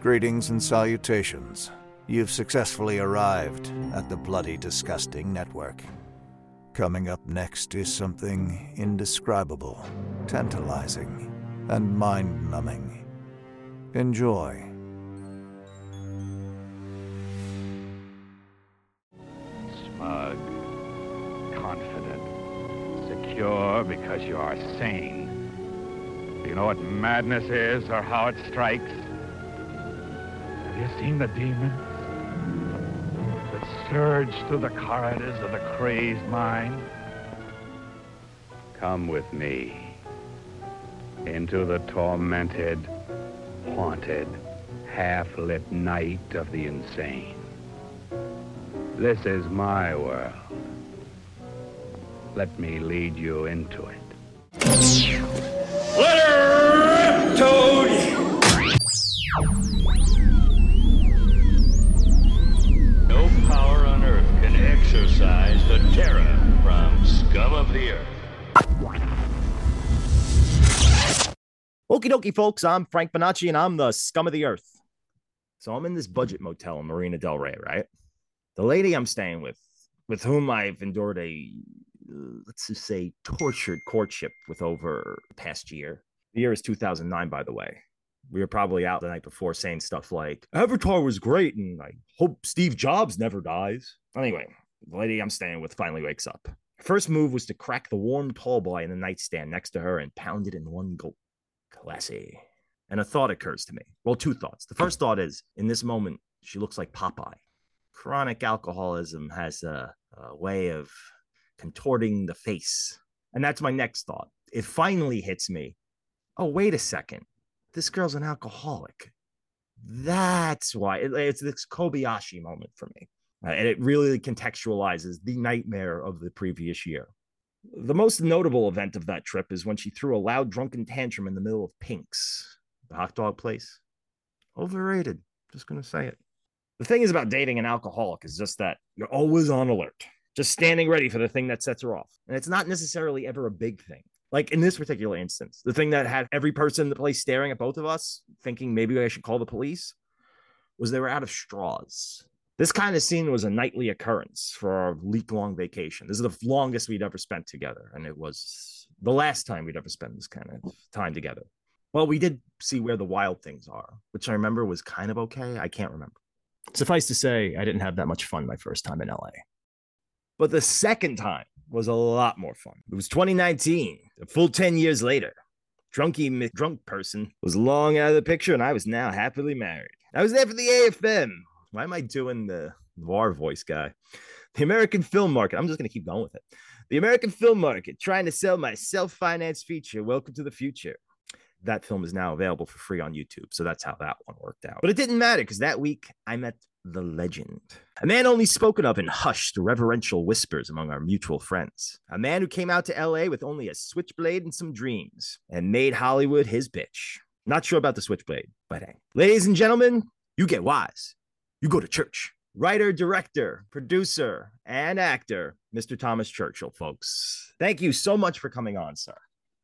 Greetings and salutations. You've successfully arrived at the Bloody Disgusting Network. Coming up next is something indescribable, tantalizing, and mind numbing. Enjoy. Smug, confident, secure because you are sane. Do you know what madness is or how it strikes? Have you seen the demons that surge through the corridors of the crazed mind? Come with me into the tormented, haunted, half-lit night of the insane. This is my world. Let me lead you into it. Let her rip, Toad! The earth. Okie dokie, folks. I'm Frank Bonacci, and I'm the scum of the earth. So I'm in this budget motel in Marina Del Rey, right? The lady I'm staying with, with whom I've endured a, let's just say, tortured courtship with over past year. The year is 2009, by the way. We were probably out the night before saying stuff like, Avatar was great, and I hope Steve Jobs never dies. Anyway, the lady I'm staying with finally wakes up. Her first move was to crack the warm tall boy in the nightstand next to her and pound it in one gulp. Classy. And a thought occurs to me. Well, two thoughts. The first thought is in this moment, she looks like Popeye. Chronic alcoholism has a, a way of contorting the face. And that's my next thought. It finally hits me. Oh, wait a second. This girl's an alcoholic. That's why it- it's this Kobayashi moment for me. Uh, and it really contextualizes the nightmare of the previous year. The most notable event of that trip is when she threw a loud drunken tantrum in the middle of Pink's, the hot dog place. Overrated. Just going to say it. The thing is about dating an alcoholic is just that you're always on alert, just standing ready for the thing that sets her off. And it's not necessarily ever a big thing. Like in this particular instance, the thing that had every person in the place staring at both of us, thinking maybe I should call the police, was they were out of straws. This kind of scene was a nightly occurrence for our week long vacation. This is the longest we'd ever spent together. And it was the last time we'd ever spent this kind of time together. Well, we did see where the wild things are, which I remember was kind of okay. I can't remember. Suffice to say, I didn't have that much fun my first time in LA. But the second time was a lot more fun. It was 2019, a full 10 years later. Drunky drunk person was long out of the picture, and I was now happily married. I was there for the AFM. Why am I doing the noir voice guy? The American film market. I'm just going to keep going with it. The American film market trying to sell my self financed feature, Welcome to the Future. That film is now available for free on YouTube. So that's how that one worked out. But it didn't matter because that week I met the legend. A man only spoken of in hushed, reverential whispers among our mutual friends. A man who came out to LA with only a switchblade and some dreams and made Hollywood his bitch. Not sure about the switchblade, but hey. Ladies and gentlemen, you get wise. You go to church. Writer, director, producer, and actor, Mr. Thomas Churchill, folks. Thank you so much for coming on, sir.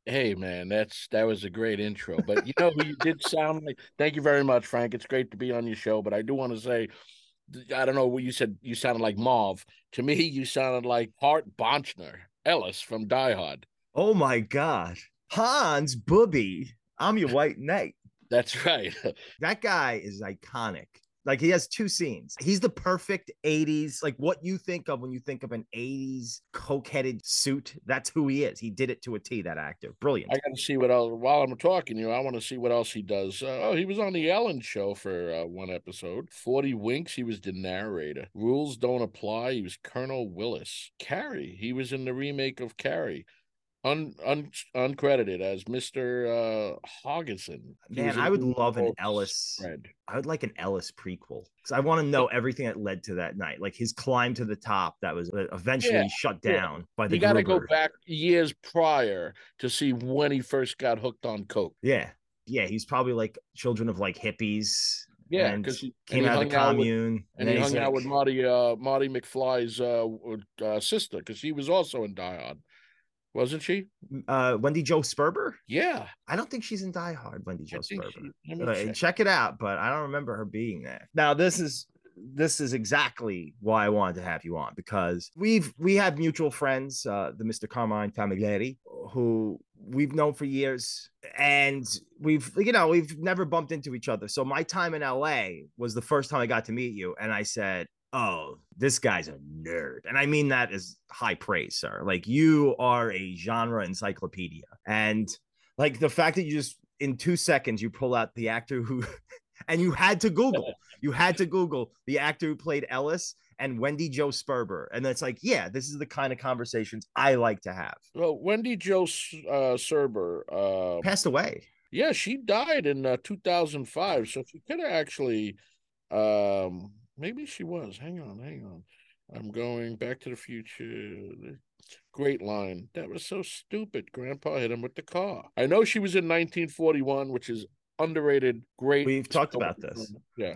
Hey man, that's that was a great intro. But you know you did sound like? Thank you very much, Frank. It's great to be on your show. But I do want to say, I don't know what you said. You sounded like Marv. To me, you sounded like Hart Bochner Ellis from Die Hard. Oh my God. Hans Booby. I'm your white knight. That's right. That guy is iconic. Like he has two scenes. He's the perfect 80s, like what you think of when you think of an 80s coke-headed suit. That's who he is. He did it to a T, that actor. Brilliant. I got to see what else. While I'm talking, you know, I want to see what else he does. Uh, oh, he was on the Ellen Show for uh, one episode. Forty Winks. He was the narrator. Rules don't apply. He was Colonel Willis. Carrie. He was in the remake of Carrie. Un, un uncredited as Mr. Uh Hargensen. Man, I would love an Ellis. Spread. I would like an Ellis prequel because I want to know everything that led to that night, like his climb to the top that was uh, eventually Yeah, shut yeah. down by the. You got to go back years prior to see when he first got hooked on coke. Yeah, yeah, he's probably like children of like hippies. Yeah, and 'cause he- and came he out of the out with- commune, And he hung he's out with Marty uh Marty McFly's uh, uh sister because she was also in Die Hard. Wasn't she? Uh, Wendy Jo Sperber. Yeah, I don't think she's in Die Hard. Wendy Jo I Sperber. she- check. check it out, but I don't remember her being there. Now this is this is exactly why I wanted to have you on because we've we have mutual friends, uh, the Mr. Carmine Famiglietti, who we've known for years, and we've you know we've never bumped into each other. So my time in LA was the first time I got to meet you, and I said. Oh, this guy's a nerd. And I mean that as high praise, sir. Like you are a genre encyclopedia. And like the fact that you just in two seconds you pull out the actor who and you had to google you had to google the actor who played ellis and wendy jo sperber and it's like yeah this is the kind of conversations i like to have Well, Wendy Jo uh, Sperber, uh, passed away yeah, she died in uh, 2005. So she could have actually, um, maybe she was. Hang on, hang on. I'm going back to the future. Great line. That was so stupid. Grandpa hit him with the car. I know she was in 1941, which is underrated. Great. We've talked about this. Yeah.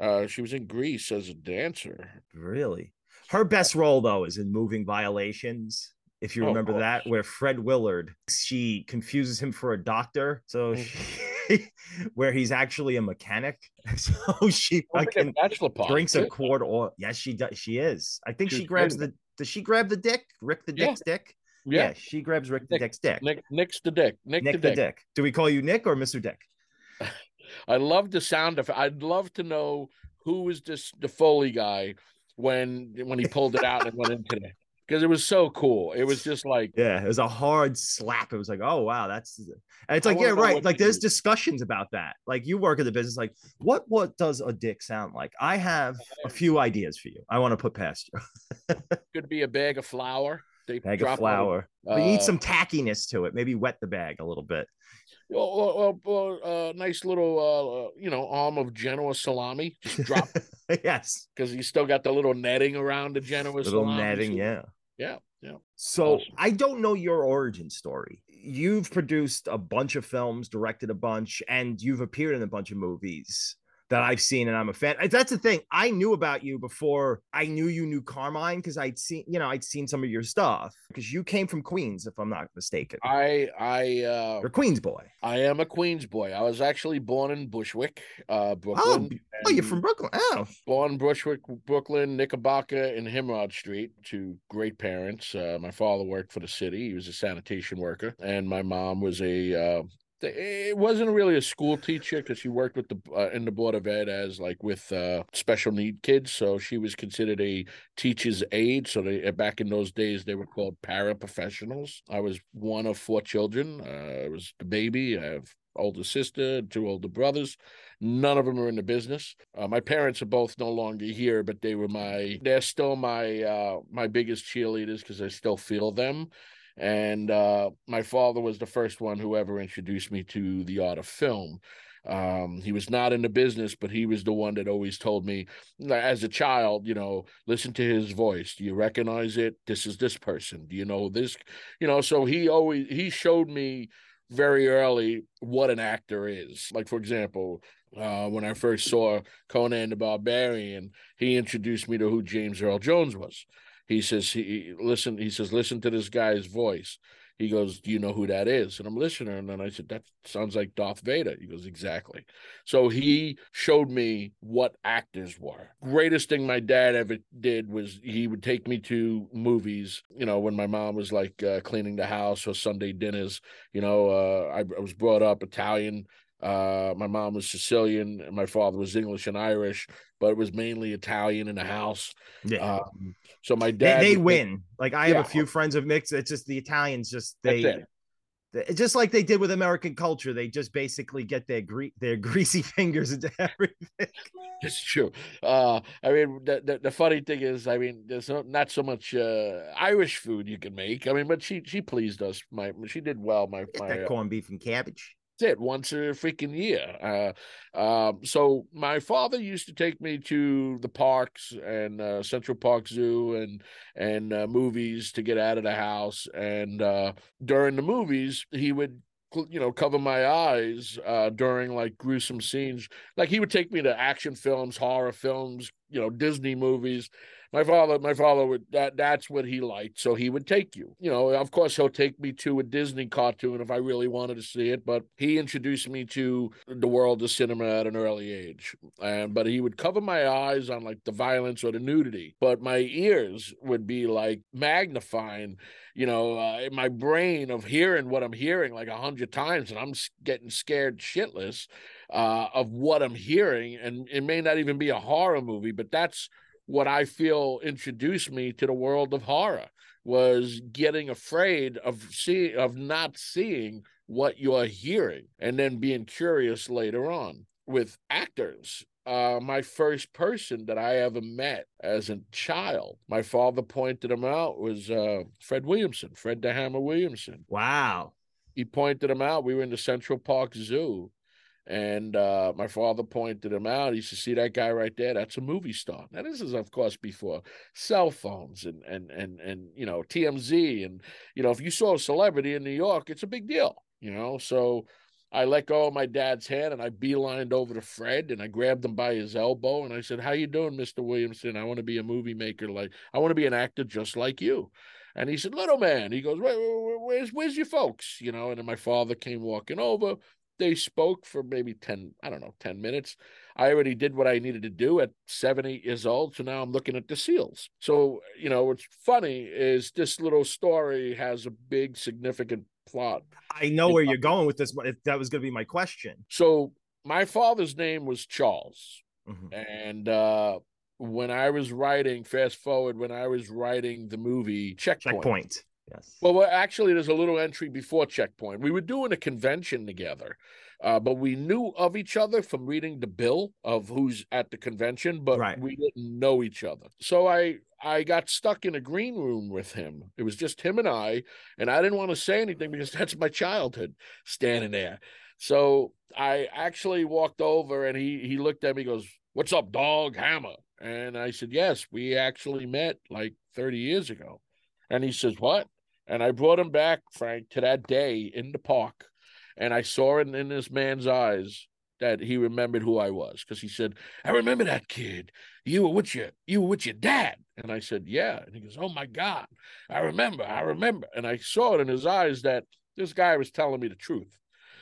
Uh, she was in Grease as a dancer. really her best role though is in moving violations if you Oh, remember that where fred willard she confuses him for a doctor so Mm. she, where he's actually a mechanic so she fucking Party, drinks a quart oil. Yes, she does. She is. I think She she grabs the. Does she grab the dick? Rick the Yeah. dick's dick. Yeah. she grabs Rick the Nick- dick's dick. Nick, Nick's the dick. Nick, Nick the dick. dick. Do we call you Nick or Mister Dick? I love the sound of. I'd love to know who was this the Foley guy when when he pulled it out and went into it because it was so cool. It was just like Yeah, it was a hard slap. It was like, oh wow, that's. And it's like, yeah, right. Like, there's did. discussions about that. Like, you work in the business. Like, what what does a dick sound like? I have a few ideas for you. I want to put past you. could be a bag of flour. They Bag drop of flour. need uh, some tackiness to it. Maybe wet the bag a little bit. Well, uh, nice little, uh, you know, arm of Genoa salami. Just drop yes, because he's still got the little netting around the Genoa little salami. netting. so- Yeah. yeah, yeah. So Awesome. I don't know your origin story. You've produced a bunch of films, directed a bunch, and you've appeared in a bunch of movies that I've seen, and I'm a fan. That's the thing. I knew about you before I knew you knew Carmine because I'd seen, you know, I'd seen some of your stuff because you came from Queens, if I'm not mistaken. I, I, uh, You're a Queens boy. I am a Queens boy. I was actually born in Bushwick, uh, Oh, Brooklyn. b- oh, you're from Brooklyn. Oh, born Bushwick, Brooklyn, Knickerbocker, and Himrod Street to great parents. Uh, my father worked for the city; he was a sanitation worker, and my mom was a. Uh, it wasn't really a school teacher because she worked with the uh, in the board of ed as like with uh, special need kids. So she was considered a teacher's aide. So they back in those days they were called paraprofessionals. I was one of four children. Uh, I was the baby. I have older sister, two older brothers. None of them are in the business. Uh, my parents are both no longer here, but they were my they're still my uh my biggest cheerleaders because I still feel them. And uh my father was the first one who ever introduced me to the art of film. Um, he was not in the business, but he was the one that always told me as a child, you know, listen to his voice. Do you recognize it? This is this person. Do you know this? You know, so he always he showed me very early what an actor is. Like, for example, uh, when I first saw Conan the Barbarian, he introduced me to who James Earl Jones was. He says, he listen, he says, listen to this guy's voice. He goes, Do you know who that is? And I'm listening. And then I said, That sounds like Darth Vader. He goes, Exactly. So he showed me what actors were. Greatest thing my dad ever did was he would take me to movies, you know, when my mom was like uh, cleaning the house or Sunday dinners. You know, uh, I, I was brought up Italian. Uh, my mom was Sicilian and my father was English and Irish, but it was mainly Italian in the house. yeah. Um, so my dad they take- win. Like I have a few friends of mixed. It's just the Italians. Just they, it. they- just like they did with American culture. They just basically get their gre- their greasy fingers into everything. It's true. Uh, I mean, the, the the funny thing is, I mean, there's no, not so much uh, Irish food you can make. I mean, but she she pleased us. My she did well. My my uh, corned beef and cabbage. It once a freaking year. Uh, um, so my father used to take me to the parks and uh, Central Park Zoo and and uh, movies to get out of the house. And uh, during the movies, he would you know cover my eyes uh, during like gruesome scenes. Like he would take me to action films, horror films, you know, Disney movies. My father, my father would that that's what he liked. So he would take you. You know, of course he'll take me to a Disney cartoon if I really wanted to see it, but he introduced me to the world of cinema at an early age. And but he would cover my eyes on like the violence or the nudity, but my ears would be like magnifying you know, uh, my brain of hearing what I'm hearing like a hundred times, and I'm getting scared shitless uh, of what I'm hearing. And it may not even be a horror movie, but that's what I feel introduced me to the world of horror was getting afraid of seeing of not seeing what you're hearing and then being curious later on with actors uh, my first person that I ever met as a child. My father pointed him out was uh, Fred Williamson, Fred the Hammer Williamson. Wow. He pointed him out. We were in the Central Park Zoo, and uh, my father pointed him out. He said, "See that guy right there? That's a movie star." Now, this is, of course, before cell phones and and and and you know TMZ, and you know if you saw a celebrity in New York, it's a big deal. You know, so I let go of my dad's hand and I beelined over to Fred and I grabbed him by his elbow and I said, "How you doing, Mister Williamson? I want to be a movie maker like I want to be an actor just like you." And he said, "Little man," he goes, Where, where, "Where's where's your folks?" You know. And then my father came walking over. They spoke for maybe ten, I don't know, ten minutes. I already did what I needed to do at 70 years old. So now I'm looking at the seals. So you know, what's funny is this little story has a big, significant plot. I know where you're going with this, but if that was going to be my question. So my father's name was Charles, Mhm. and uh, when I was writing, fast forward, when I was writing the movie Checkpoint. Checkpoint. Yes. Well, well, actually, there's a little entry before Checkpoint. We were doing a convention together, uh, but we knew of each other from reading the bill of who's at the convention, but Right. we didn't know each other. So I I got stuck in a green room with him. It was just him and I, and I didn't want to say anything because that's my childhood standing there. So I actually walked over and he he looked at me, he goes, What's up, dog? Hammer. And I said, Yes, we actually met like 30 years ago. And he says, What? And I brought him back, Frank, to that day in the park. And I saw it in this man's eyes that he remembered who I was because he said, I remember that kid. You were with your you were with your dad. And I said, Yeah. And he goes, Oh my God. I remember, I remember. And I saw it in his eyes that this guy was telling me the truth.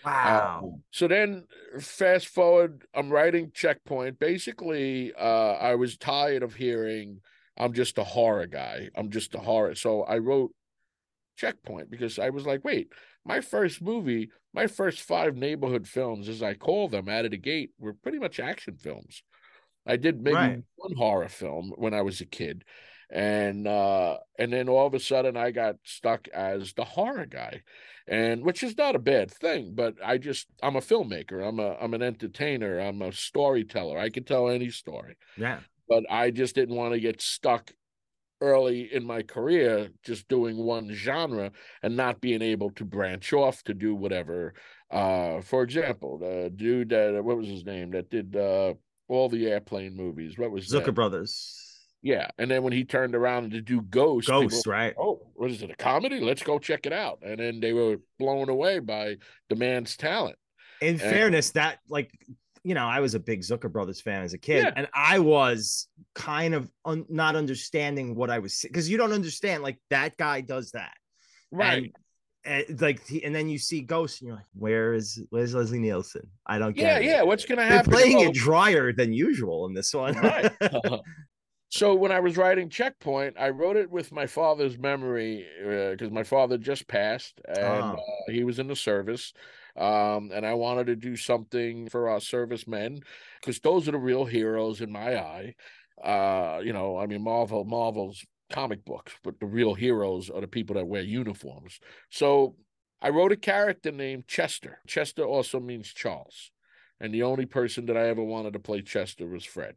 Wow. Uh, so then fast forward, I'm writing checkpoint. Basically, uh, I was tired of hearing I'm just a horror guy. I'm just a horror. So I wrote checkpoint because I was like, wait, my first movie, my first five neighborhood films, as I call them out of the gate, were pretty much action films. I did maybe Right. one horror film when I was a kid. And uh and then all of a sudden I got stuck as the horror guy. And which is not a bad thing, but I just I'm a filmmaker. I'm a I'm an entertainer. I'm a storyteller. I can tell any story yeah. but I just didn't want to get stuck early in my career just doing one genre and not being able to branch off to do whatever. Uh, for example, the dude that what was his name that did uh all the airplane movies. What was Zucker that? Brothers. Yeah, and then when he turned around to do Ghost, Ghost, were, right? Oh, what is it? A comedy? Let's go check it out. And then they were blown away by the man's talent. In And- fairness, that like you know, I was a big Zucker Brothers fan as a kid, Yeah. and I was kind of un- not understanding what I was because you don't understand like that guy does that, Right. And, and, like, he- and then you see Ghost, and you're like, "Where is where's Leslie Nielsen? I don't yeah, get it. yeah. What's gonna They're happen? playing Oh, it drier than usual in this one. Right. so when I was writing Checkpoint, I wrote it with my father's memory because my father just passed and Ah. uh, he was in the service. Um, and I wanted to do something for our servicemen because those are the real heroes in my eye. Uh, you know, I mean, Marvel, Marvel's comic books, but the real heroes are the people that wear uniforms. So I wrote a character named Chester. Chester also means Charles. And the only person that I ever wanted to play Chester was Fred.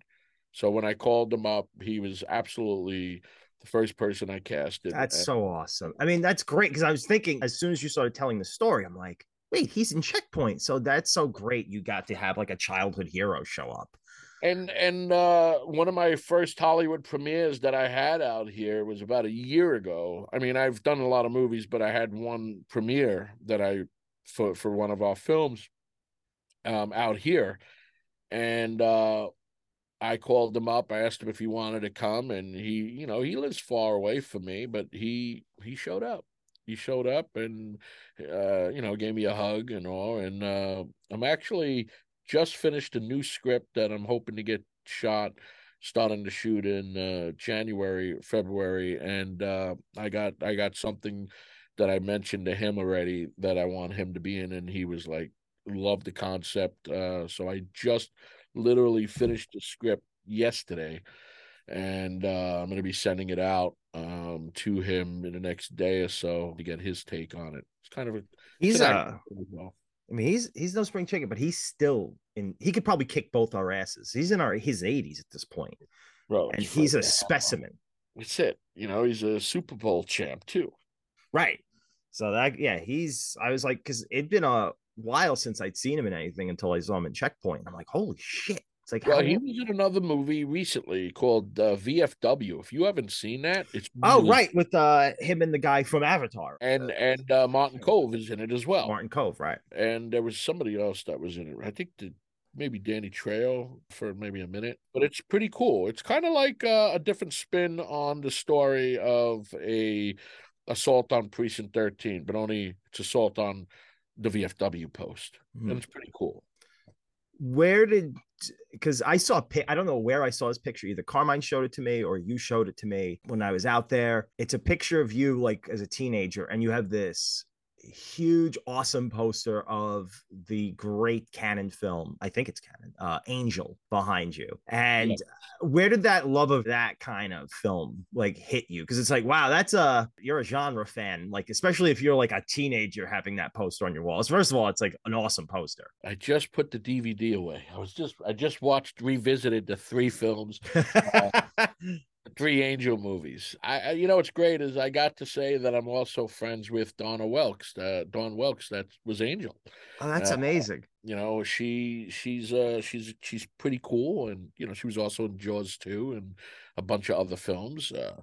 So when I called him up, he was absolutely the first person I casted. That's so awesome. I mean, that's great because I was thinking as soon as you started telling the story, I'm like, wait, he's in Checkpoint. So that's so great. You got to have like a childhood hero show up. and and uh, one of my first Hollywood premieres that I had out here was about a year ago. I mean, I've done a lot of movies, but I had one premiere that I for for one of our films um, out here, and uh, I called him up. I asked him if he wanted to come, and he, you know, he lives far away from me, but he he showed up. He showed up and, uh, you know, gave me a hug and all. And uh, I'm actually just finished a new script that I'm hoping to get shot, starting to shoot in uh, January, February, and uh, I got I got something that I mentioned to him already that I want him to be in, and he was like, "Love the concept." Uh, so I just literally finished the script yesterday, and uh, I'm going to be sending it out um, to him in the next day or so to get his take on it. It's kind of a He's uh actor as well. I mean, he's he's no spring chicken, but he's still in. He could probably kick both our asses. He's in our his 80s at this point, bro. and he's a specimen, That's it. You know, he's a Super Bowl champ too. right? So that yeah, he's. I was like, because it'd been a while since I'd seen him in anything until I saw him in Checkpoint. I'm like, holy shit! It's like, Well, he was in another movie recently called uh, VFW. If you haven't seen that, it's oh really- right, with uh him and the guy from Avatar, and and uh, Martin Kove is in it as well. Martin Kove, right? and there was somebody else that was in it. I think the, maybe Danny Trail for maybe a minute, but it's pretty cool. It's kind of like uh, a different spin on the story of a assault on precinct 13, but only it's assault on the VFW post, Hmm. and it's pretty cool. Where did because I saw I don't know where I saw this picture. Either Carmine showed it to me or you showed it to me when I was out there. It's a picture of you like as a teenager, and you have this huge, awesome poster of the great Cannon film. I think it's Cannon, uh, Angel behind you. And Yes. where did that love of that kind of film like hit you? Because it's like, wow, that's a you're a genre fan, like especially if you're like a teenager having that poster on your walls. First of all, it's like an awesome poster. I just put the DVD away. I was just I just watched revisited the three films three angel movies I, you know what's great is i got to say that i'm also friends with donna wilkes uh, dawn wilkes that was angel Oh, that's Uh, amazing. you know she she's uh she's she's pretty cool and you know she was also in jaws too and a bunch of other films uh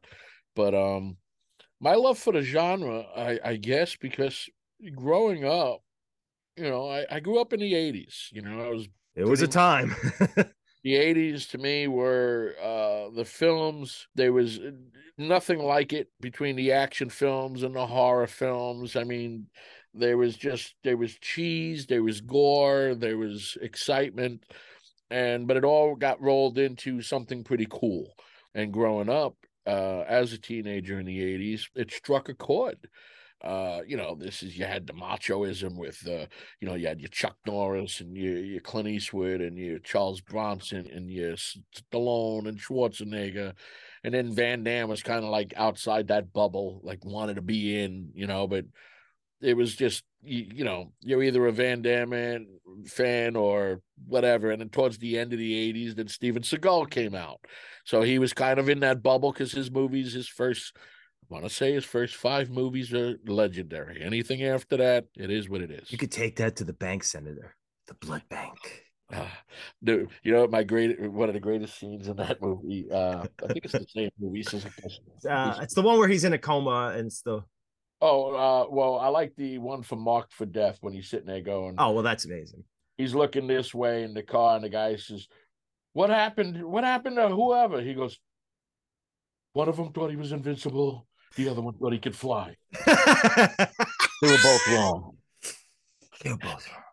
but um my love for the genre i i guess because growing up you know i, I grew up in the 80s you know i was It was a time. the 80s to me were uh the films there was uh, nothing like it between the action films and the horror films. I mean there was just there was cheese there was gore there was excitement and but it all got rolled into something pretty cool. And growing up uh as a teenager in the 80s it struck a chord uh, you know, this is you had the machoism with uh, you know, you had your Chuck Norris and your your Clint Eastwood and your Charles Bronson and your Stallone and Schwarzenegger, and then Van Damme was kind of like outside that bubble, like wanted to be in, you know, but it was just you, you know you're either a Van Damme fan or whatever. And then towards the end of the '80s, then Steven Seagal came out, so he was kind of in that bubble because his movies, his first. I want to say his first five movies are legendary. Anything after that, it is what it is. you could take that to the bank, Senator. The blood bank. Uh, dude, you know my great one of the greatest scenes in that movie. Uh, I think it's the same movie. Says Uh, it's the one where he's in a coma and it's the oh, uh, well, I like the one from Marked for Death when he's sitting there going. oh well, that's amazing. He's looking this way in the car, and the guy says, "What happened? What happened to whoever?" He goes, "One of them thought he was invincible. The other one thought he could fly. They were both wrong. They're both wrong.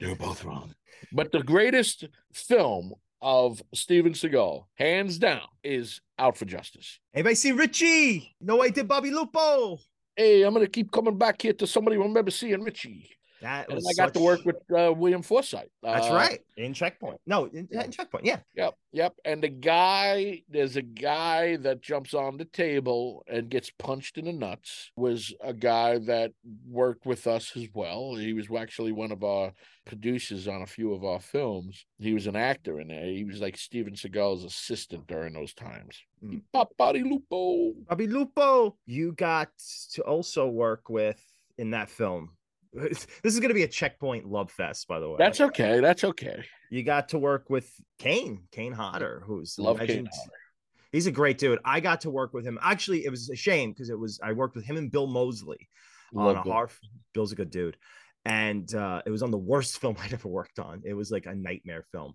They were both wrong." But the greatest film of Steven Seagal, hands down, is Out for Justice. Anybody see Richie? No, I did Bobby Lupo. hey, I'm gonna keep coming back here to somebody who remember seeing Richie. That And I got to work with uh, William Forsythe. That's Uh, right in checkpoint. No, in, in checkpoint. Yeah. Yep, yep. And the guy, there's a guy that jumps on the table and gets punched in the nuts. Was a guy that worked with us as well. He was actually one of our producers on a few of our films. He was an actor in there. He was like Steven Seagal's assistant during those times. Mm. Papari Lupo. Bobby Lupo. You got to also work with in that film. This is going to be a checkpoint love fest, by the way. That's okay. That's okay. you got to work with Kane, Kane Hodder, who's Love Kane. Hodder. He's a great dude. I got to work with him. Actually, it was a shame because it was I worked with him and Bill Moseley on a Bill. horror. Bill's a good dude, and uh, it was on the worst film I'd ever worked on. It was like a nightmare film.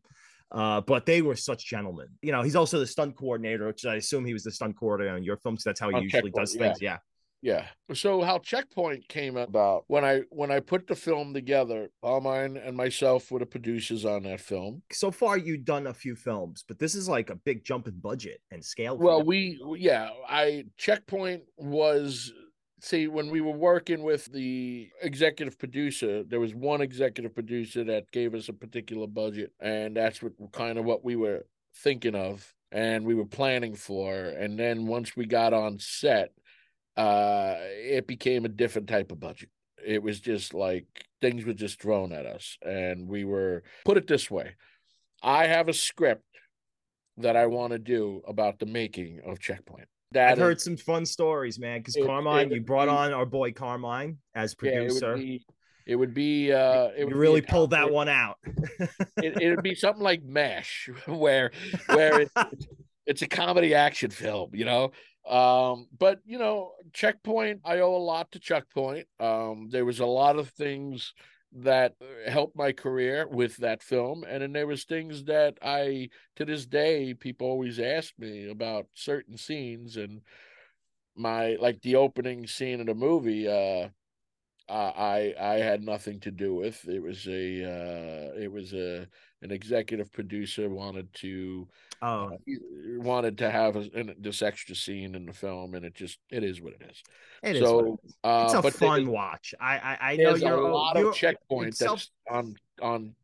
Uh, but they were such gentlemen. You know, he's also the stunt coordinator, which I assume he was the stunt coordinator on your films. That's how he On usually does things. Yeah. Yeah. So how Checkpoint came about when I when I put the film together, Carmine and myself were the producers on that film. So far, you've done a few films, but this is like a big jump in budget and scale. Well, we yeah, I Checkpoint was see when we were working with the executive producer, there was one executive producer that gave us a particular budget, and that's what kind of what we were thinking of and we were planning for. And then once we got on set, uh it became a different type of budget. It was just like things were just thrown at us. And we were put it this way. I have a script that I want to do about the making of Checkpoint. That I've is- heard some fun stories, man. Because Carmine, it you brought be- on our boy Carmine as yeah, it producer. would be it would be uh it would be really a pulled that one out. It, would be something like MASH, where where it, it's a comedy action film, you know. Um, but you know, Checkpoint, I owe a lot to Checkpoint. Um, there was a lot of things that uh, helped my career with that film, and then there was things that I, to this day, people always ask me about certain scenes and my like the opening scene of the movie. Uh, I I had nothing to do with. It was a uh, it was a an executive producer wanted to oh, uh, wanted to have a, an, this extra scene in the film, and it just it is what it is. it is. so it is. it's uh, a fun watch. I I, I know you're a lot you're, of checkpoint it's self- that's on on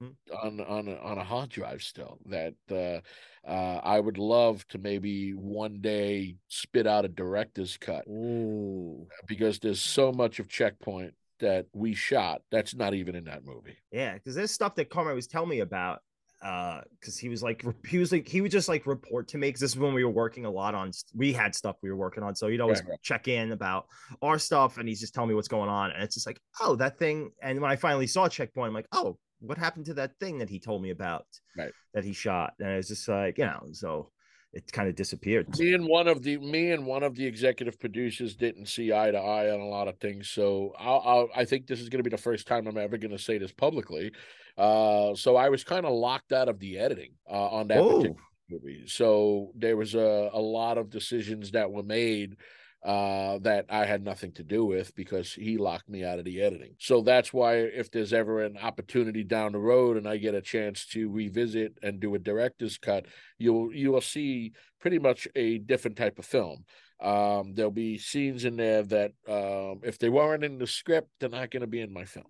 Hmm. on on a, on a hard drive still that uh, uh, I would love to maybe one day spit out a director's cut Ooh, because there's so much of checkpoint that we shot that's not even in that movie. yeah. Because there's stuff that Carmine was telling me about. Uh, because he was like he was like he would just like report to me because this is when we were working a lot on we had stuff we were working on so he'd always Right, right. check in about our stuff and he's just telling me what's going on and it's just like oh that thing and when I finally saw checkpoint I'm like oh what happened to that thing that he told me about Right. that he shot? And it's just like you know so it kind of disappeared. Me and one of the me and one of the executive producers didn't see eye to eye on a lot of things so I'll, I'll i think this is going to be the first time i'm ever going to say this publicly. Uh so i was kind of locked out of the editing uh, on that particular movie. So there was a, a lot of decisions that were made uh that i had nothing to do with because he locked me out of the editing so that's why if there's ever an opportunity down the road and i get a chance to revisit and do a director's cut you'll you will see pretty much a different type of film. Um, there'll be scenes in there that um, if they weren't in the script, they're not going to be in my film.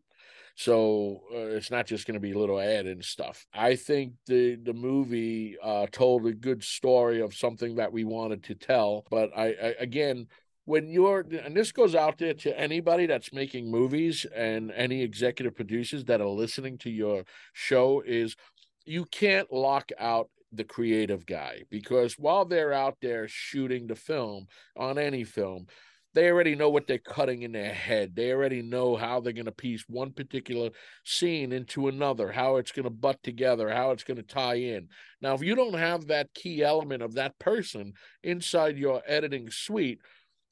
So uh, it's not just going to be little add in stuff. I think the the movie uh, told a good story of something that we wanted to tell. But I, I again, when you're and this goes out there to anybody that's making movies and any executive producers that are listening to your show is you can't lock out the creative guy because while they're out there shooting the film on any film they already know what they're cutting in their head. They already know how they're going to piece one particular scene into another how it's going to butt together how it's going to tie in. Now if you don't have that key element of that person inside your editing suite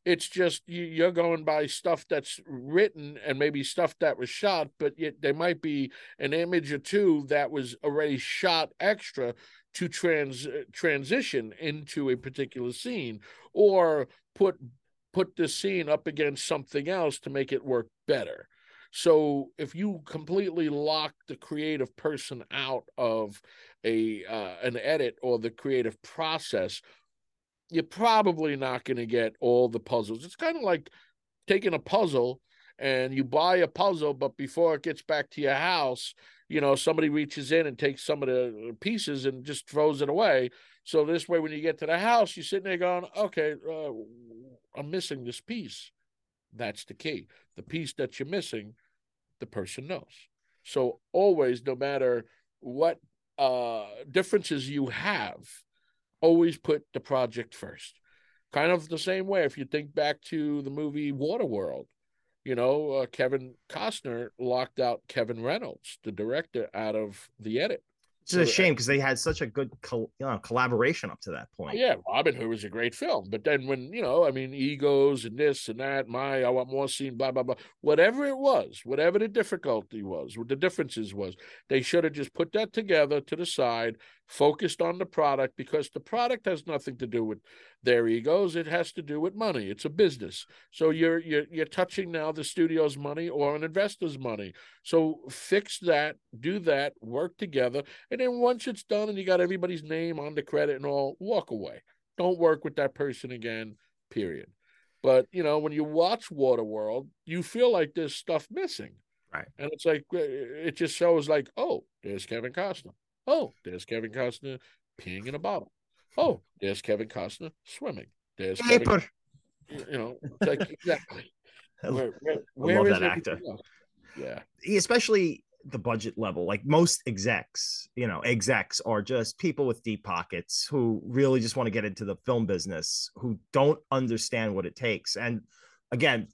it's just you, you're going by stuff that's written and maybe stuff that was shot but yet there might be an image or two that was already shot extra to trans transition into a particular scene or put put the scene up against something else to make it work better. So if you completely lock the creative person out of a uh, an edit or the creative process you're probably not going to get all the puzzles. It's kind of like taking a puzzle and you buy a puzzle but before it gets back to your house you know somebody reaches in and takes some of the pieces and just throws it away. So this way when you get to the house you're sitting there going okay uh, i'm missing this piece. That's the key. The piece that you're missing the person knows. So always no matter what uh differences you have always put the project first kind of the same way if you think back to the movie waterworld you know, uh, Kevin Costner locked out Kevin Reynolds, the director, out of the edit It's a shame because they had such a good col- you know, collaboration up to that point. Yeah, Robin Hood was a great film, but then when you know, I mean, egos and this and that, my I want more scene, blah blah blah, whatever it was, whatever the difficulty was, what the differences was, they should have just put that together to the side, focused on the product because the product has nothing to do with their egos; it has to do with money. It's a business, so you're you're you're touching now the studio's money or an investor's money. So fix that, do that, work together, and then once it's done and you got everybody's name on the credit and all, walk away. Don't work with that person again, period. But you know, when you watch Waterworld, you feel like there's stuff missing. Right. And it's like uh, it just shows like, oh, there's Kevin Costner. Oh, there's Kevin Costner peeing in a bottle. Oh, there's Kevin Costner swimming. There's Paper. Kevin, you know, like exactly. Where, where, I love is that actor. else? Yeah. especially the budget level like most execs you know execs are just people with deep pockets who really just want to get into the film business who don't understand what it takes and again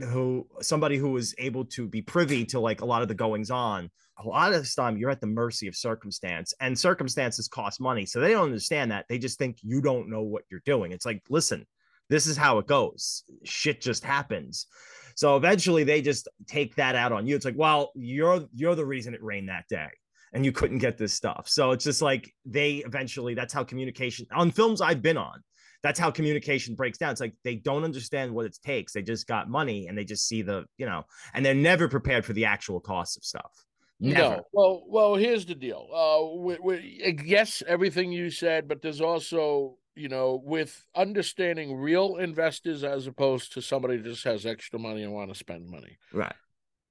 who somebody who is able to be privy to like a lot of the goings on a lot of this time you're at the mercy of circumstance and circumstances cost money so they don't understand that they just think you don't know what you're doing it's like listen this is how it goes shit just happens so eventually they just take that out on you. It's like, well, you're you're the reason it rained that day and you couldn't get this stuff. So it's just like they eventually that's how communication on films I've been on. That's how communication breaks down. It's like they don't understand what it takes. They just got money and they just see the, you know, and they're never prepared for the actual cost of stuff. Never. No. Well, well, here's the deal. Uh, we, we, yes, everything you said, but there's also, you know, with understanding real investors as opposed to somebody that just has extra money and want to spend money. Right.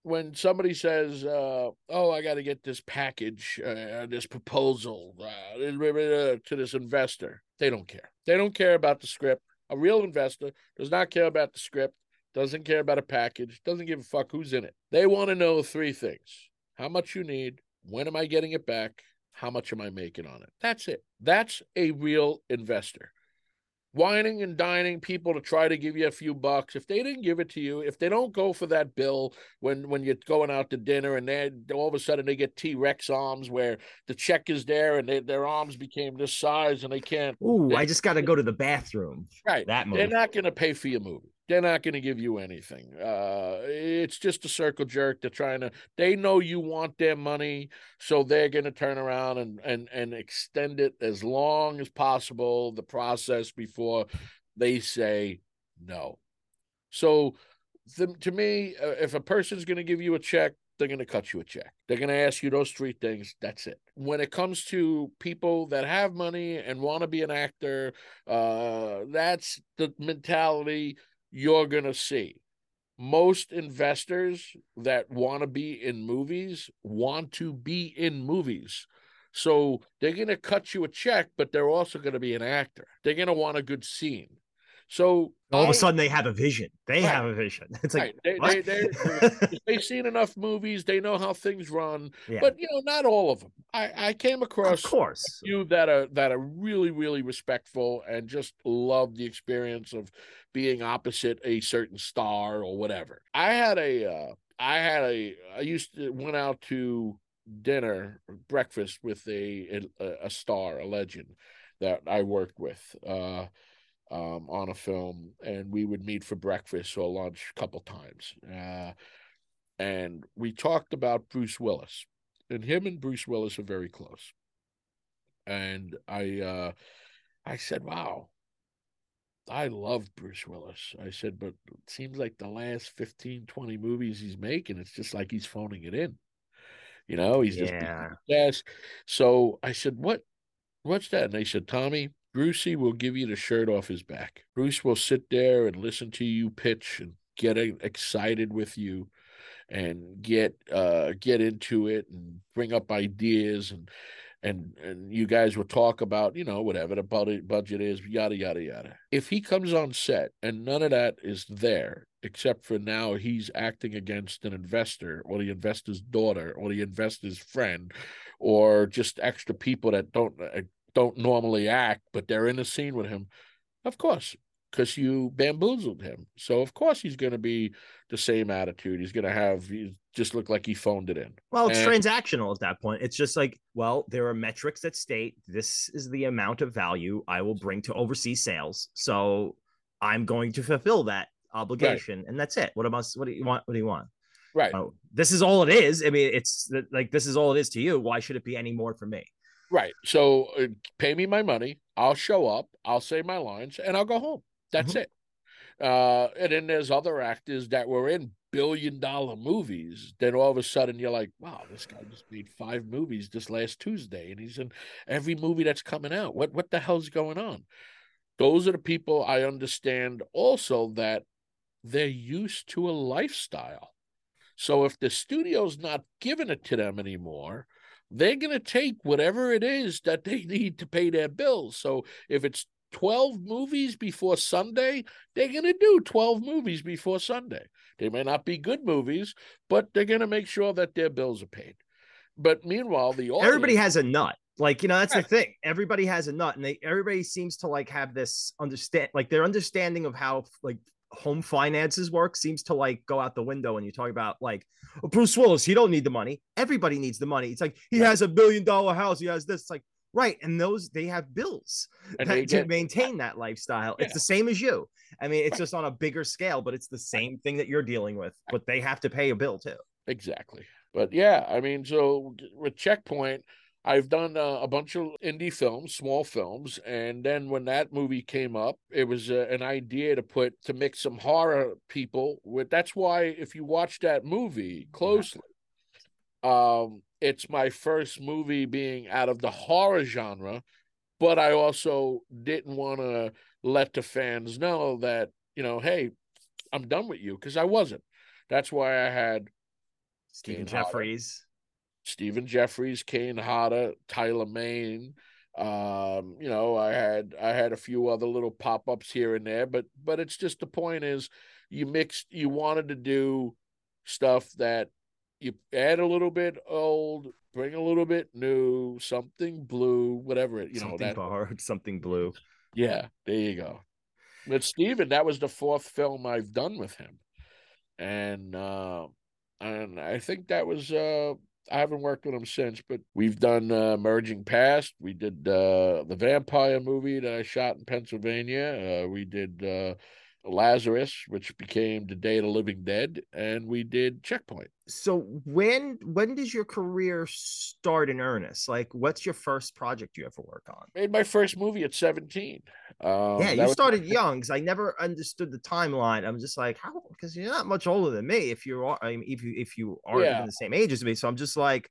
When somebody says, uh, "Oh, I got to get this package, uh, this proposal uh, to this investor," they don't care. They don't care about the script. A real investor does not care about the script. Doesn't care about a package. Doesn't give a fuck who's in it. They want to know three things how much you need, when am I getting it back, how much am I making on it? That's it. That's a real investor. Whining and dining people to try to give you a few bucks. If they didn't give it to you, if they don't go for that bill when when you're going out to dinner and they all of a sudden they get T Rex arms where the check is there and they, their arms became this size and they can't. Ooh, they, I just got to go to the bathroom. Right. That They're not going to pay for your movie. They're not going to give you anything. Uh, it's just a circle jerk. They're trying to. They know you want their money, so they're going to turn around and and and extend it as long as possible. The process before they say no. So, the, to me, uh, if a person's going to give you a check, they're going to cut you a check. They're going to ask you those three things. That's it. When it comes to people that have money and want to be an actor, uh, that's the mentality you're going to see. Most investors that want to be in movies want to be in movies. So they're going to cut you a check, but they're also going to be an actor. They're going to want a good scene. So All of a sudden they have a vision. They Right. have a vision. It's like right. they, they, they, they've seen enough movies. They know how things run, yeah, but you know, not all of them. I, I came across of course. you that are that are really really respectful and just love the experience of being opposite a certain star or whatever. I had a uh, I had a I used to went out to dinner breakfast with a a, a star a legend that I worked with uh, um, on a film and we would meet for breakfast or lunch a couple times uh, and we talked about Bruce Willis and him and Bruce Willis are very close and I uh I said, "Wow, I love Bruce Willis." I said, "But it seems like the last 15, 20 movies he's making, it's just like he's phoning it in. You know, he's just Yeah. yes." So I said, "What? What's that?" And they said, "Tommy." Brucey will give you the shirt off his back. Bruce will sit there and listen to you pitch and get excited with you and get uh get into it and bring up ideas and and and you guys will talk about you know whatever the budget budget is yada yada yada if he comes on set and none of that is there except for now he's acting against an investor or the investor's daughter or the investor's friend or just extra people that don't uh, don't normally act but they're in the scene with him of course because you bamboozled him. So of course he's going to be the same attitude. He's going to have he just look like he phoned it in. Well, it's And- transactional at that point. It's just like, well, there are metrics that state this is the amount of value I will bring to overseas sales. So I'm going to fulfill that obligation, and that's it. What I? What do you want? What do you want? Right. Oh, this is all it is. I mean, it's like this is all it is to you. Why should it be any more for me? Right. So uh, pay me my money. I'll show up. I'll say my lines, and I'll go home. That's Mhm. it. Uh, and then there's other actors that were in billion dollar movies. Then all of a sudden you're like, wow, this guy just made five movies this last Tuesday, and he's in every movie that's coming out. What what the hell's going on? Those are the people I understand also that they're used to a lifestyle. So if the studio's not giving it to them anymore, they're going to take whatever it is that they need to pay their bills. So if it's 12 movies before Sunday, they're going to do 12 movies before Sunday. They may not be good movies, but they're going to make sure that their bills are paid. But meanwhile, the audience, Everybody has a nut. Like you know, that's Right. the thing. Everybody has a nut, and they everybody seems to like have this understand, like their understanding of how like home finances work seems to like go out the window when you talk about like oh, Bruce Willis. He don't need the money. Everybody needs the money. It's like he Right. has a billion dollar house. He has this. It's like right, and those they have bills and that- they to maintain that lifestyle. It's the same as you. I mean, it's just on a bigger scale, but it's the same thing that you're dealing with. But they have to pay a bill too. Exactly. But yeah, I mean, so with Checkpoint, I've done uh, a bunch of indie films, small films, and then when that movie came up, it was uh, an idea to put to mix some horror people with. That's why if you watch that movie closely, um, it's my first movie being out of the horror genre, but I also didn't want to let the fans know that you know, hey, I'm done with you because I wasn't. That's why I had Stephen. Geoffreys. Stephen Geoffreys, Kane Hodder, Tyler Mane. Um, you know, I had I had a few other little pop ups here and there, but but it's just the point is you mixed you wanted to do stuff that you add a little bit old, bring a little bit new, something blue, whatever it you know something that borrowed, something blue. yeah, there you go. But Steven, that was the fourth film I've done with him. And uh and I think that was uh I haven't worked with him since, but we've done uh Merging Past. We did uh the vampire movie that I shot in Pennsylvania. Uh we did uh Lazarus, which became The Day of the Living Dead, and we did Checkpoint. So when when does your career start in earnest? Like, what's your first project you ever work on? Made my first movie at 17. Um, yeah, you was- started young because I never understood the timeline. I'm just like, how? Because you're not much older than me. If you are, I mean, if you if you are Yeah. even the same age as me, so I'm just like,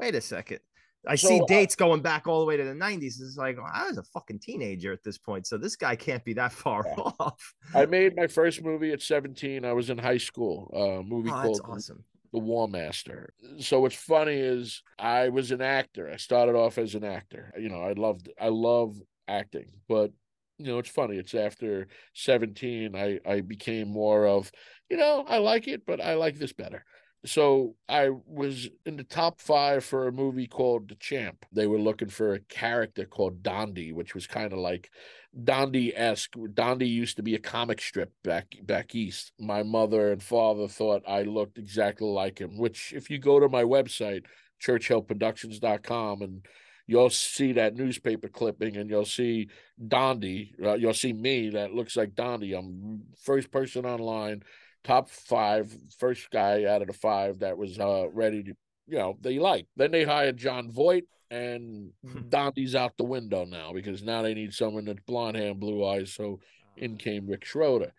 wait a second. I So, see uh, dates going back all the way to the 90s. It's like well, I was a fucking teenager at this point, so this guy can't be that far Yeah. off. I made my first movie at 17. I was in high school. A movie Oh, called awesome. The War Master. So what's funny is I was an actor. I started off as an actor. You know, I loved I love acting, but you know, it's funny. It's after 17 I I became more of, you know, I like it, but I like this better. So I was in the top five for a movie called The Champ. They were looking for a character called Dondi, which was kind of like Dondi-esque. Dondi used to be a comic strip back back east. My mother and father thought I looked exactly like him, which if you go to my website, churchillproductions.com, and you'll see that newspaper clipping and you'll see Dondi, uh, you'll see me that looks like Dondi. I'm first person online, top five, first guy out of the five that was uh, ready to, you know, they like. Then they hired Jon Voight and Dondi's out the window now because now they need someone that's blonde hair and blue eyes. So in came Rick Schroder.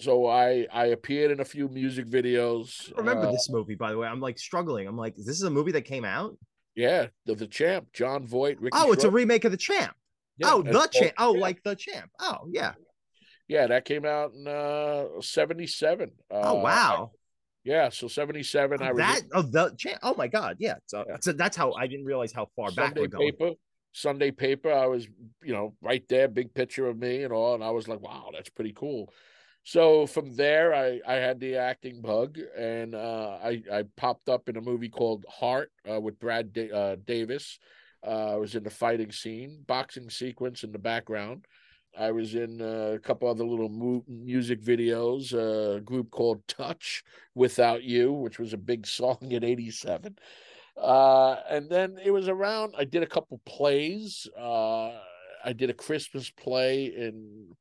So I I appeared in a few music videos. I remember uh, this movie, by the way. I'm like struggling. I'm like, this is a movie that came out. Yeah, the, the champ, Jon Voight. Ricky Oh, it's a remake of the Champ. Yeah, oh, the Champ. Oh, like the Champ. Oh, yeah. Yeah, that came out in uh '77. Uh, Oh, wow. Yeah, so '77. I was that oh the Champ. Oh my God. Yeah. So, Yeah. so that's how I didn't realize how far back Sunday we're going. paper. Sunday paper. I was, you know, right there, big picture of me and all, and I was like, wow, that's pretty cool. So from there, I I had the acting bug, and uh, I I popped up in a movie called Heart uh, with Brad da- uh, Davis. Uh, I was in the fighting scene, boxing sequence in the background. I was in uh, a couple other little mu- music videos. Uh, a group called Touch Without You, which was a big song in '87. Uh, and then it was around. I did a couple plays. Uh, I did a Christmas play and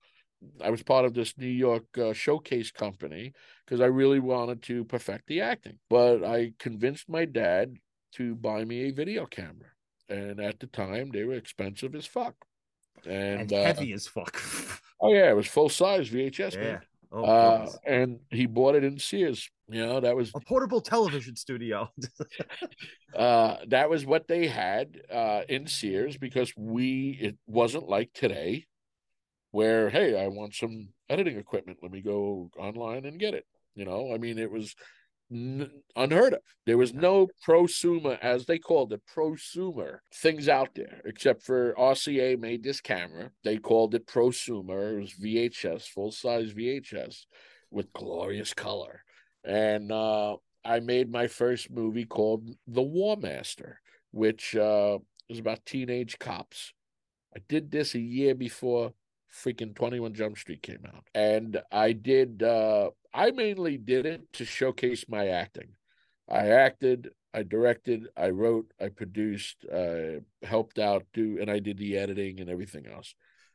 I was part of this New York uh, showcase company because I really wanted to perfect the acting. But I convinced my dad to buy me a video camera, and at the time they were expensive as fuck And, and, uh, heavy as fuck. oh yeah, it was full size VHS. yeah. Man. Oh, uh, and he bought it in Sears. You know that was a portable television studio. uh that was what they had uh in Sears because we it wasn't like today where hey I want some editing equipment let me go online and get it you know I mean it was n- unheard of. There was no prosumer as they called it prosumer things out there except for RCA made this camera. They called it prosumer. It was VHS full size VHS with glorious color. And uh I made my first movie called The War Master, which uh, was about teenage cops. I did this a year before freaking 21 Jump Street came out. And I did, uh, I mainly did it to showcase my acting. I acted, I directed, I wrote, I produced, uh, helped out, do, and I did the editing and everything else.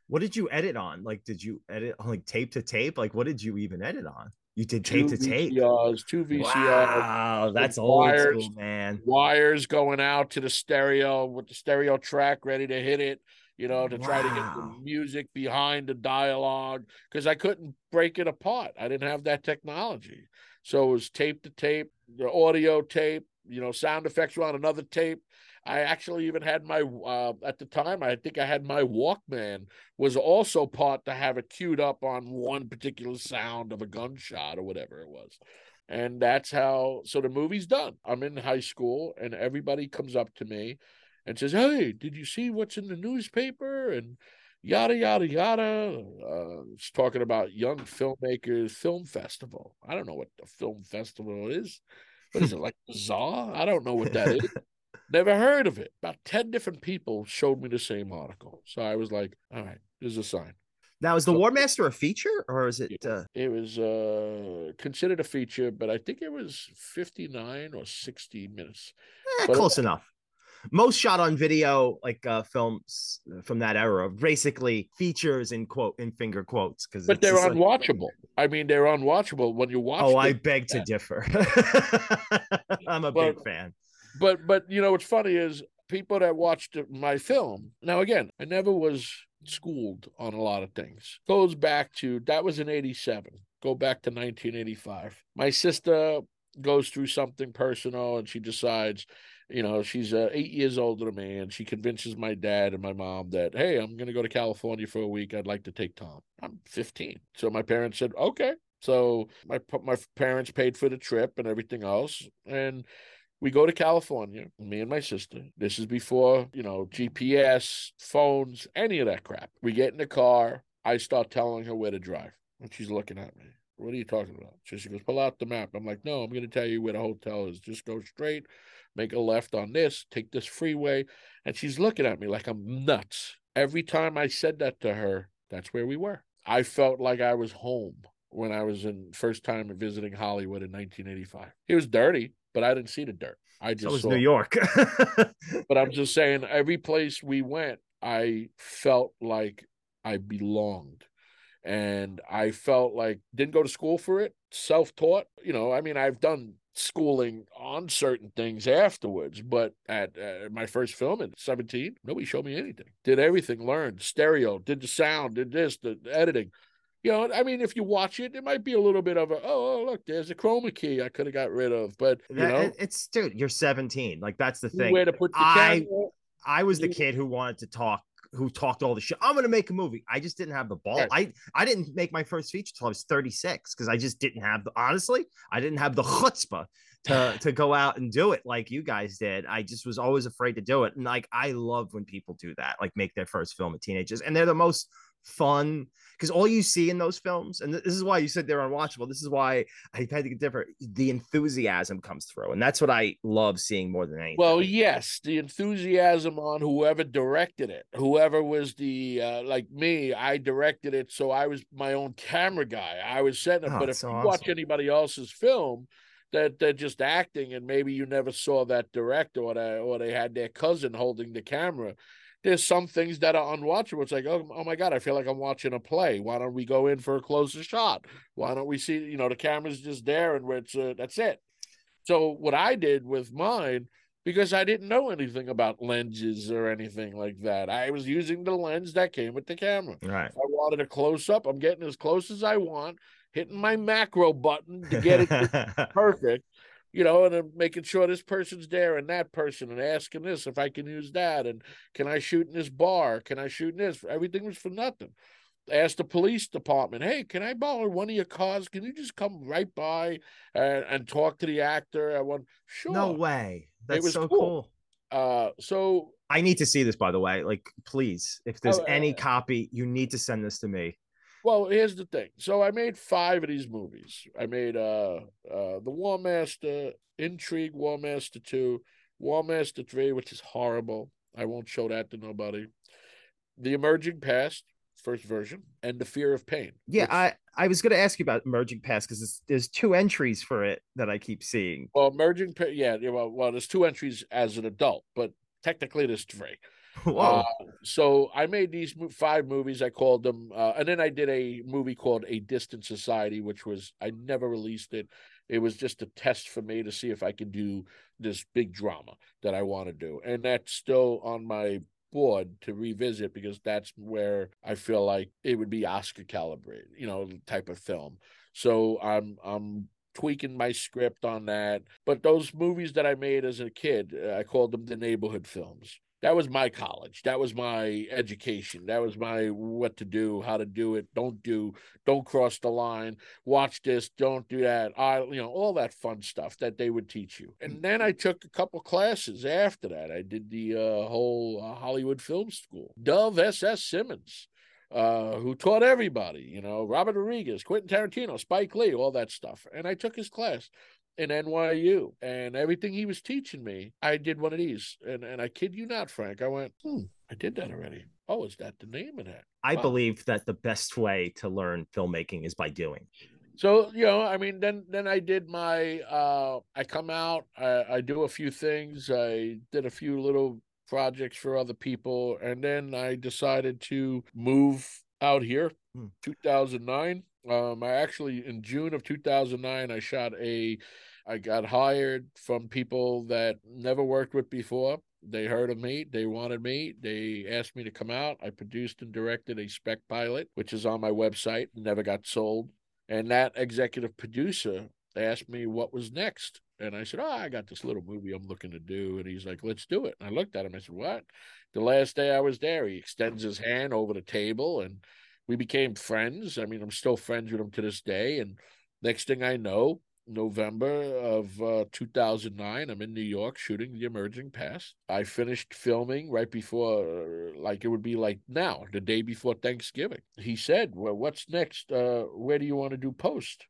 what did you edit on? Like, did you edit on like tape to tape? Like, what did you even edit on? You did tape to Two tape. VCRs, two VCRs, Wow, that's old wires. school, man. wires going out to the stereo with the stereo track ready to hit it, you know, to try to get the music behind the dialogue because I couldn't break it apart. I didn't have that technology. So it was tape to tape, the audio tape, you know, sound effects were on another tape. I actually even had my uh, at the time. I think I had my Walkman was also part to have it queued up on one particular sound of a gunshot or whatever it was and that's how so the movie's done i'm in high school and everybody comes up to me and says hey did you see what's in the newspaper? and yada yada yada. Uh it's talking about young filmmakers film festival. I don't know what the film festival is what is it like bizarre i don't know what that is. Never heard of it. About 10 different people showed me the same article. So i was like all right there's a sign. Now, is the So- War Master a feature or is it? Uh, It was uh considered a feature, but I think it was 59 or 60 minutes. eh, close enough. Most shot on video, like uh, films from that era, basically features in quote in finger quotes because But they're unwatchable. I mean, they're unwatchable when you watch Oh, I beg to differ. I'm a Well, big fan. But but you know what's funny is people that watched my film. Now again, I never was schooled on a lot of things. Goes back to that was in 87. Go back to 1985. My sister goes through something personal and she decides you know she's uh, eight years older than me and she convinces my dad and my mom that hey i'm going to go to california for a week i'd like to take tom i'm 15 so my parents said okay so my my parents paid for the trip and everything else and we go to California, me and my sister. This is before, you know, GPS, phones, any of that crap. We get in the car. I start telling her where to drive. And she's looking at me. What are you talking about? So she goes, pull out the map. I'm like, no, I'm going to tell you where the hotel is. Just go straight, make a left on this, take this freeway. And she's looking at me like I'm nuts. Every time I said that to her, that's where we were. I felt like I was home when I was in first time visiting Hollywood in 1985. It was dirty, but I didn't see the dirt. I just So was saw. New York. But I'm just saying, every place we went, I felt like I belonged, and I felt like didn't go to school for it, self-taught. You know, I mean, I've done schooling on certain things afterwards, but at uh, my first film at 17, nobody showed me anything. Did everything, learned stereo, did the sound, did this, the editing. You know, I mean, if you watch it, it might be a little bit of a, oh, oh look, there's a chroma key I could have got rid of, but you That- know, it's dude, you're 17. Like that's the thing. where to put the I- camera. I was the kid who wanted to talk, who talked all the shit. I'm gonna make a movie. I just didn't have the ball. I I didn't make my first feature till I was 36 because I just didn't have the honestly, I didn't have the chutzpah to to go out and do it like you guys did. I just was always afraid to do it. And like I love when people do that, like make their first film at teenagers, and they're the most fun because all you see in those films, and this is why you said they're unwatchable. This is why I had to get different. The enthusiasm comes through, and that's what I love seeing more than anything. Well, yes, the enthusiasm on whoever directed it, whoever was the uh, like me, I directed it, so I was my own camera guy. I was setting it. Oh, but if so you awesome. watch anybody else's film, that they're just acting, and maybe you never saw that director, or they, or they had their cousin holding the camera. There's some things that are unwatchable. It's like, oh, oh my god, I feel like I'm watching a play. Why don't we go in for a closer shot? Why don't we see? You know, the camera's just there, and it's uh, that's it. So what I did with mine, because I didn't know anything about lenses or anything like that, I was using the lens that came with the camera. right. If I wanted a close up, I'm getting as close as I want, hitting my macro button to get it perfect, you know, and then making sure this person's there and that person and asking this if I can use that and can I shoot in this bar? Can I shoot in this? Everything was for nothing. Asked the police department, hey, can I borrow one of your cars? Can you just come right by and, and talk to the actor? I went, sure. no way. That's was so cool. cool. Uh, so I need to see this, by the way. Like, please, if there's Oh, uh, any copy, you need to send this to me. Well, here's the thing. So I made five of these movies. I made uh uh The War Master, Intrigue, War Master 2, War Master 3, which is horrible. I won't show that to nobody. The Emerging Past, first version, and The Fear of Pain. Yeah, which- I I was going to ask you about Emerging Past because there's two entries for it that I keep seeing. well, Emerging yeah, well, well, there's two entries as an adult, but technically there's three. Whoa. Uh, so I made these five movies. I called them, uh, and then I did a movie called A Distant Society, which was I never released it. It was just a test for me to see if I could do this big drama that I want to do, and that's still on my board to revisit because that's where I feel like it would be Oscar calibrated, you know, type of film. So I'm I'm tweaking my script on that. But those movies that I made as a kid, uh, I called them the neighborhood films. That was my college. That was my education. That was my what to do, how to do it, don't do, don't cross the line, watch this, don't do that. I, you know, all that fun stuff that they would teach you. And then I took a couple classes after that. I did the uh, whole uh, Hollywood Film School. Dov S.S. Simens uh, who taught everybody, you know, Robert Rodriguez, Quentin Tarantino, Spike Lee, all that stuff. And I took his class in NYU, and everything he was teaching me, I did one of these. And and I kid you not, Frank, I went, hmm, I did that already. Oh, is that the name of that? I Wow. believe that the best way to learn filmmaking is by doing. So you know, I mean, then then I did my. uh I come out, I, I do a few things. I did a few little projects for other people, and then I decided to move out here. Hmm. 2009. Um, I actually in June of 2009, I shot a. I got hired from people that never worked with before. They heard of me. They wanted me. They asked me to come out. I produced and directed a spec pilot, which is on my website. Never got sold. And that executive producer asked me what was next. And I said, Oh, I got this little movie I'm looking to do. And he's like, Let's do it. And I looked at him. I said, What? The last day I was there, he extends his hand over the table and we became friends. I mean, I'm still friends with him to this day. And next thing I know, November of uh, 2009, I'm in New York shooting The Emerging Past. I finished filming right before, uh, like it would be like now, the day before Thanksgiving. He said, Well, what's next? Uh, where do you want to do post?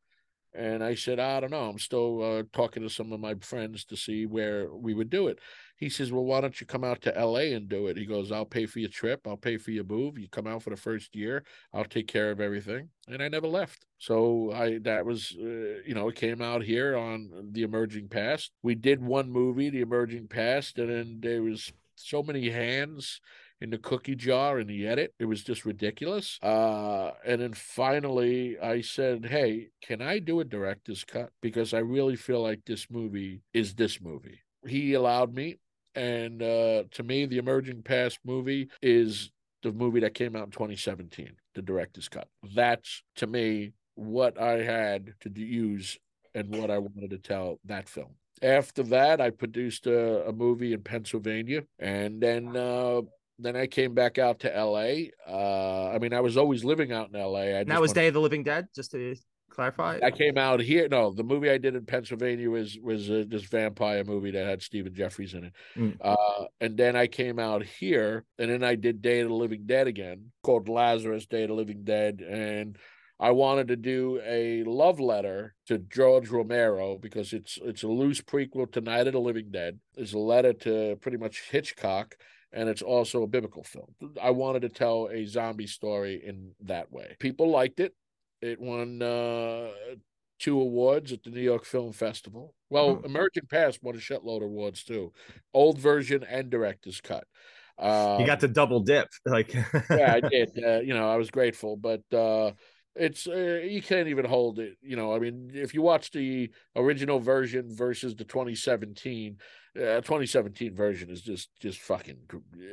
And I said, I don't know. I'm still uh, talking to some of my friends to see where we would do it. He says, Well, why don't you come out to LA and do it? He goes, I'll pay for your trip. I'll pay for your move. You come out for the first year. I'll take care of everything. And I never left. So I, that was, uh, you know, it came out here on The Emerging Past. We did one movie, The Emerging Past, and then there was so many hands in the cookie jar in the edit. It was just ridiculous. Uh, and then finally, I said, Hey, can I do a director's cut? Because I really feel like this movie is this movie. He allowed me. And uh, to me, the Emerging Past movie is the movie that came out in 2017, the director's cut. That's to me what I had to use and what I wanted to tell that film. After that, I produced a, a movie in Pennsylvania, and then uh, then I came back out to L.A. Uh, I mean, I was always living out in L.A. I And that just was Day of the Living Dead, just to clarify? I came out here. No, the movie I did in Pennsylvania was was uh, this vampire movie that had Stephen Geoffreys in it. Mm. Uh, and then I came out here, and then I did Day of the Living Dead again, called Lazarus Day of the Living Dead, and I wanted to do a love letter to George Romero because it's it's a loose prequel to Night of the Living Dead. It's a letter to pretty much Hitchcock, and it's also a biblical film. I wanted to tell a zombie story in that way. People liked it. It won uh, two awards at the New York Film Festival. Well, Hmm. American Past won a shitload of awards too, old version and director's cut. Um, you got to double dip. Like yeah, I did. Uh, you know, I was grateful, but uh, it's uh, you can't even hold it. You know, I mean, if you watch the original version versus the 2017, uh, 2017 version is just just fucking.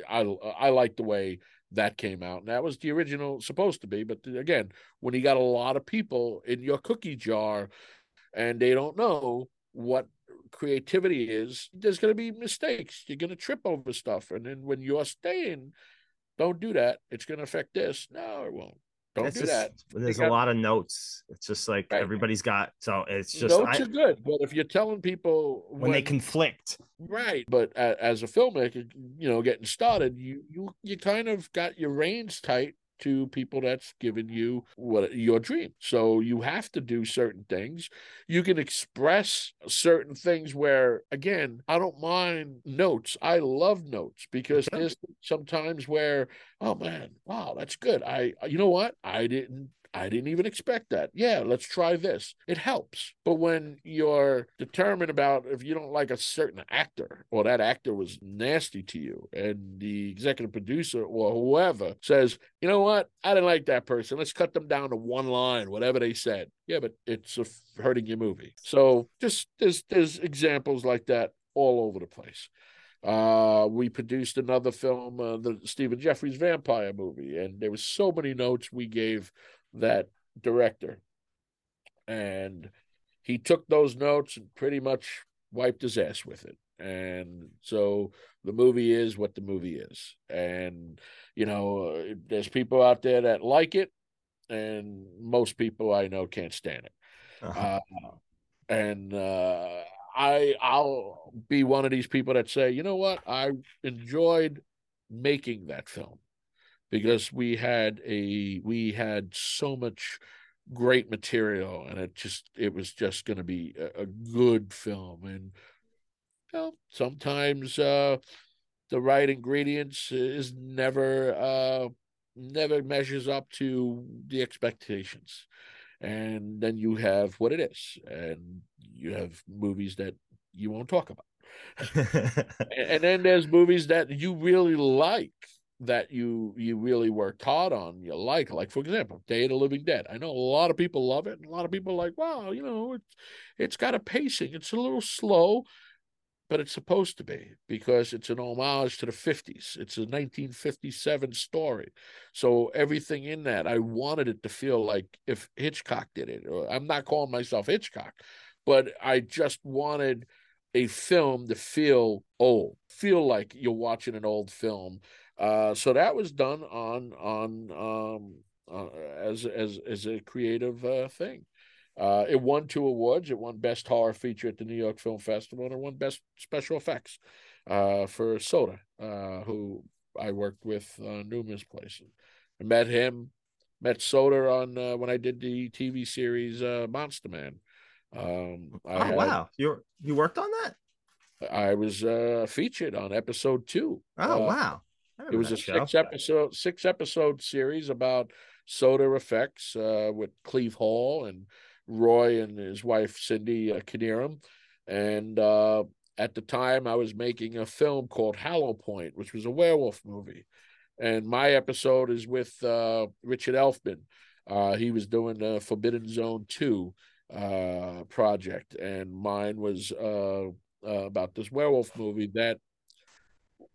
I I like the way that came out, and that was the original supposed to be. But again, when you got a lot of people in your cookie jar, and they don't know what creativity is, there's going to be mistakes. You're going to trip over stuff, and then when you're staying don't do that. It's going to affect this. No, it won't. Don't It's do just- that. There's got- a lot of notes. It's just like Right. everybody's got. So it's just Notes I- are good, but if you're telling people when they conflict. right, but as a filmmaker, you know, getting started, you you you kind of got your reins tight to people that's given you what your dream. So you have to do certain things. You can express certain things where again, I don't mind notes. I love notes because there's sometimes where, oh man, wow, that's good. I you know what? I didn't I didn't even expect that. Yeah, let's try this. It helps. But when you're determined about if you don't like a certain actor or that actor was nasty to you, and the executive producer or whoever says, you know what, I didn't like that person. Let's cut them down to one line, whatever they said. Yeah, but it's hurting your movie. So just there's there's examples like that all over the place. Uh, we produced another film, uh, the Stephen Geoffreys vampire movie, and there was so many notes we gave that director, and he took those notes and pretty much wiped his ass with it. And so the movie is what the movie is, and you know, there's people out there that like it, and most people I know can't stand it. Uh-huh. Uh, and uh, I I'll be one of these people that say, you know what, I enjoyed making that film because we had a we had so much great material and it just it was just going to be a, a good film. And you know sometimes uh the right ingredients is never uh never measures up to the expectations. And then you have what it is and you have movies that you won't talk about. And, and then there's movies that you really like that you you really worked hard on you like like for example day of the living dead. I know a lot of people love it and a lot of people like wow you know it's it's got a pacing. It's a little slow but it's supposed to be because it's an homage to the 50s it's a 1957 story. So everything in that i wanted it to feel like if hitchcock did it i'm not calling myself hitchcock but i just wanted a film to feel old feel like you're watching an old film uh, so that was done on on um, uh, as as as a creative uh, thing. Uh, it won two awards. It won Best Horror Feature at the New York Film Festival, and it won Best Special Effects uh, for SOTA, uh, who I worked with uh, numerous places. I met him, met SOTA on uh, when I did the TV series uh, Monster Man. Um, oh had- wow, you you worked on that? I was uh, featured on episode two. Oh wow, it was a six episode six episode series about SOTA effects uh, with Cleve Hall and Roy and his wife Cindy uh, Knyrim. And uh, at the time, I was making a film called Hallow Point, which was a werewolf movie. And my episode is with uh, Richard Elfman. Uh, he was doing the Forbidden Zone 2 uh, project, and mine was uh, uh, about this werewolf movie that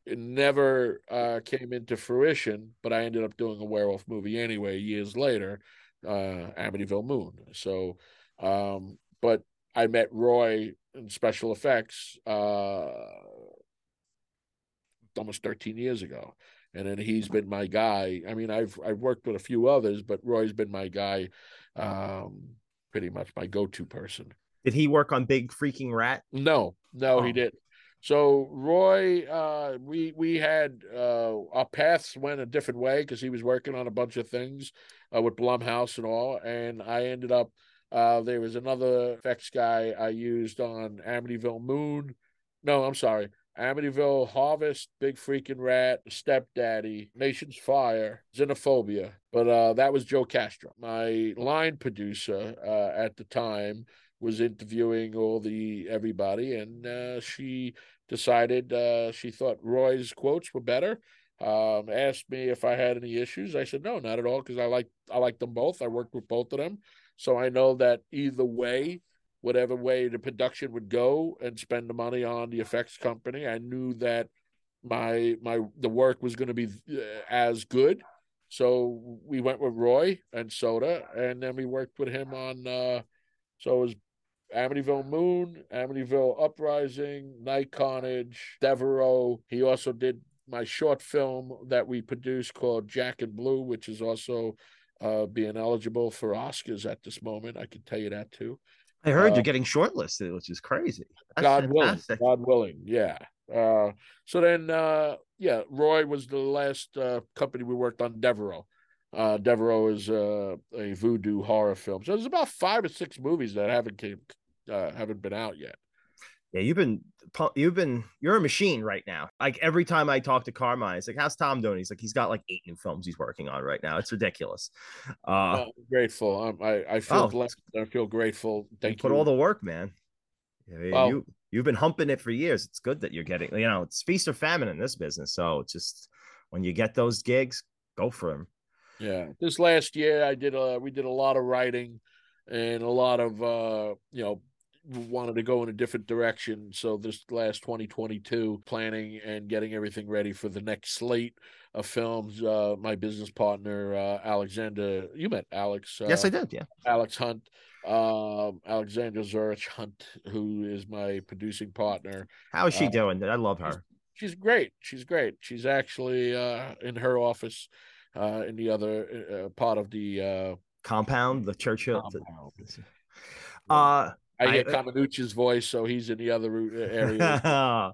it never uh, came into fruition, but I ended up doing a werewolf movie anyway years later, uh, Amityville Moon. So, um, but I met Roy in special effects uh, almost 13 years ago. And then he's been my guy. I mean, I've I've worked with a few others, but Roy's been my guy um, pretty much my go-to person. Did he work on Big Freaking Rat? No, no, he Oh. So Roy, uh, we we had uh, our paths went a different way because he was working on a bunch of things uh, with Blumhouse and all, and I ended up. Uh, there was another effects guy I used on Amityville Moon. No, I'm sorry, Amityville Harvest, Big Freaking Rat, Stepdaddy, Nation's Fire, Xenophobia. But uh, that was Joe Castro, my line producer uh, at the time was interviewing all the everybody, and uh, she decided uh, she thought Roy's quotes were better. Um, asked me if I had any issues. I said no, not at all, because I like I like them both. I worked with both of them, so I know that either way, whatever way the production would go and spend the money on the effects company, I knew that my my the work was going to be uh, as good. So we went with Roy and SOTA, and then we worked with him on. Uh, so it was Amityville Moon, Amityville Uprising, Night Carnage, Devereaux. He also did my short film that we produced called Jack and Blue, which is also uh, being eligible for Oscars at this moment. I can tell you that too. I heard Uh, you're getting shortlisted, which is crazy. That's God willing. God willing, yeah. Uh, so then, uh, yeah, Roy was the last uh, company we worked on. Devereaux, uh, Devereaux is uh, a voodoo horror film. So there's about five or six movies that haven't came, uh, haven't been out yet. Yeah, you've been you've been you're a machine right now. Like every time I talk to Carmine, it's like, "How's Tom doing?" He's like, "He's got like eight new films he's working on right now. It's ridiculous." Uh, Uh, I'm grateful. I'm, I I feel Oh. blessed. I feel grateful. Thank you put you. all the work, man. Yeah, Well- you you've been humping it for years. It's good that you're getting. You know, it's feast or famine in this business. So it's just when you get those gigs, go for them. Yeah, this last year I did a we did a lot of writing and a lot of uh you know wanted to go in a different direction. So this last 2022 planning and getting everything ready for the next slate of films. Uh my business partner uh Alexander, you met Alex. Uh, yes, I did. Yeah. Alex Hunt, um Alexander Zurich Hunt, who is my producing partner. How is she uh, doing? I love her. She's great. She's great. She's actually uh in her office uh in the other uh, part of the uh Compound, the Churchill. compound. uh, I hear I- voice, so he's in the other uh, area.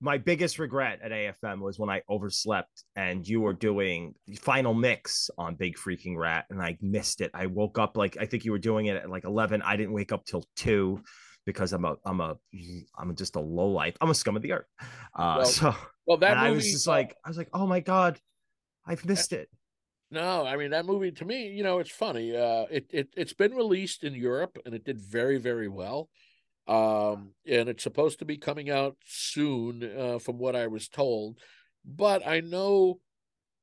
my biggest regret at AFM was when I overslept and you were doing final mix on Big Freaking Rat and I missed it. I woke up like I think you were doing it at like 11. I didn't wake up till 2 because I'm a I'm a I'm just a low life. I'm a scum of the earth. Uh Well, so well, that movie, I was just uh, like I was like, "Oh my god, I've missed it." No, I mean that movie to me, you know, it's funny. Uh, it it it's been released in Europe and it did very very well. Um, and it's supposed to be coming out soon, uh, from what I was told. But I know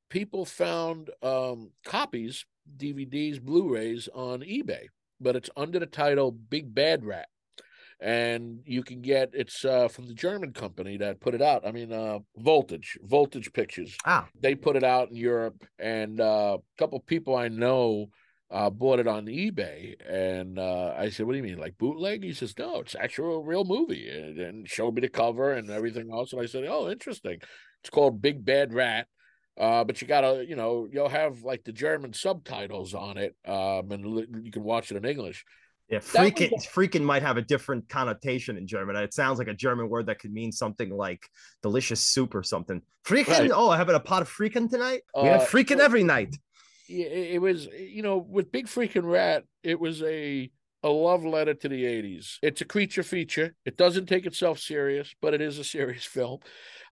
people found um copies, DVDs, Blu-rays on eBay, but it's under the title Big Bad Rat. And you can get it's uh, from the German company that put it out. I mean, uh, Voltage, Voltage Pictures. Ah, They put it out in Europe, and uh, a couple people I know uh, bought it on eBay. And uh, I said, "What do you mean, like bootleg?" He says, "No, it's actually a real movie," and, and showed me the cover and everything else. And I said, "Oh, interesting." It's called Big Bad Rat. Uh, but you gotta, you know, you'll have like the German subtitles on it, um, and you can watch it in English. Yeah, was freaking freaking might have a different connotation in German. It sounds like a German word that could mean something like delicious soup or something. Freaking, Right. oh, I having a pot of freaking tonight. we have Uh, freaking every night. Yeah, it was you know with Big Freaking Rat, it was a a love letter to the '80s. It's a creature feature. It doesn't take itself serious, but it is a serious film.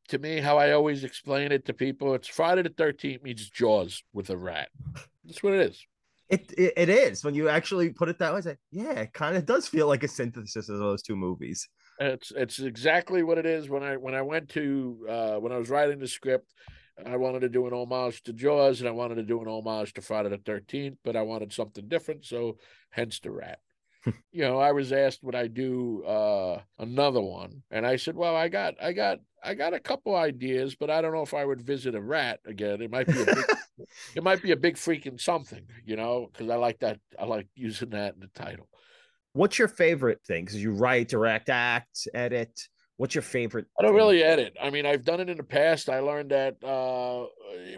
To me, how I always explain it to people, it's Friday the Thirteenth meets Jaws with a rat. That's what it is. It, it it is when you actually put it that way. Yeah, it kind of does feel like a synthesis of those two movies. It's it's exactly what it is. When I when I went to uh, when I was writing the script, I wanted to do an homage to Jaws, and I wanted to do an homage to Friday the Thirteenth, but I wanted something different, so hence the rat. you know, I was asked would I do uh, another one, and I said, well, I got I got I got a couple ideas, but I don't know if I would visit a rat again. It might be a big, it might be a big freaking something, you know, because I like that. I like using that in the title. What's your favorite thing? Because you write, direct, act, edit. What's your favorite? I don't thing? really edit. I mean, I've done it in the past. I learned that uh,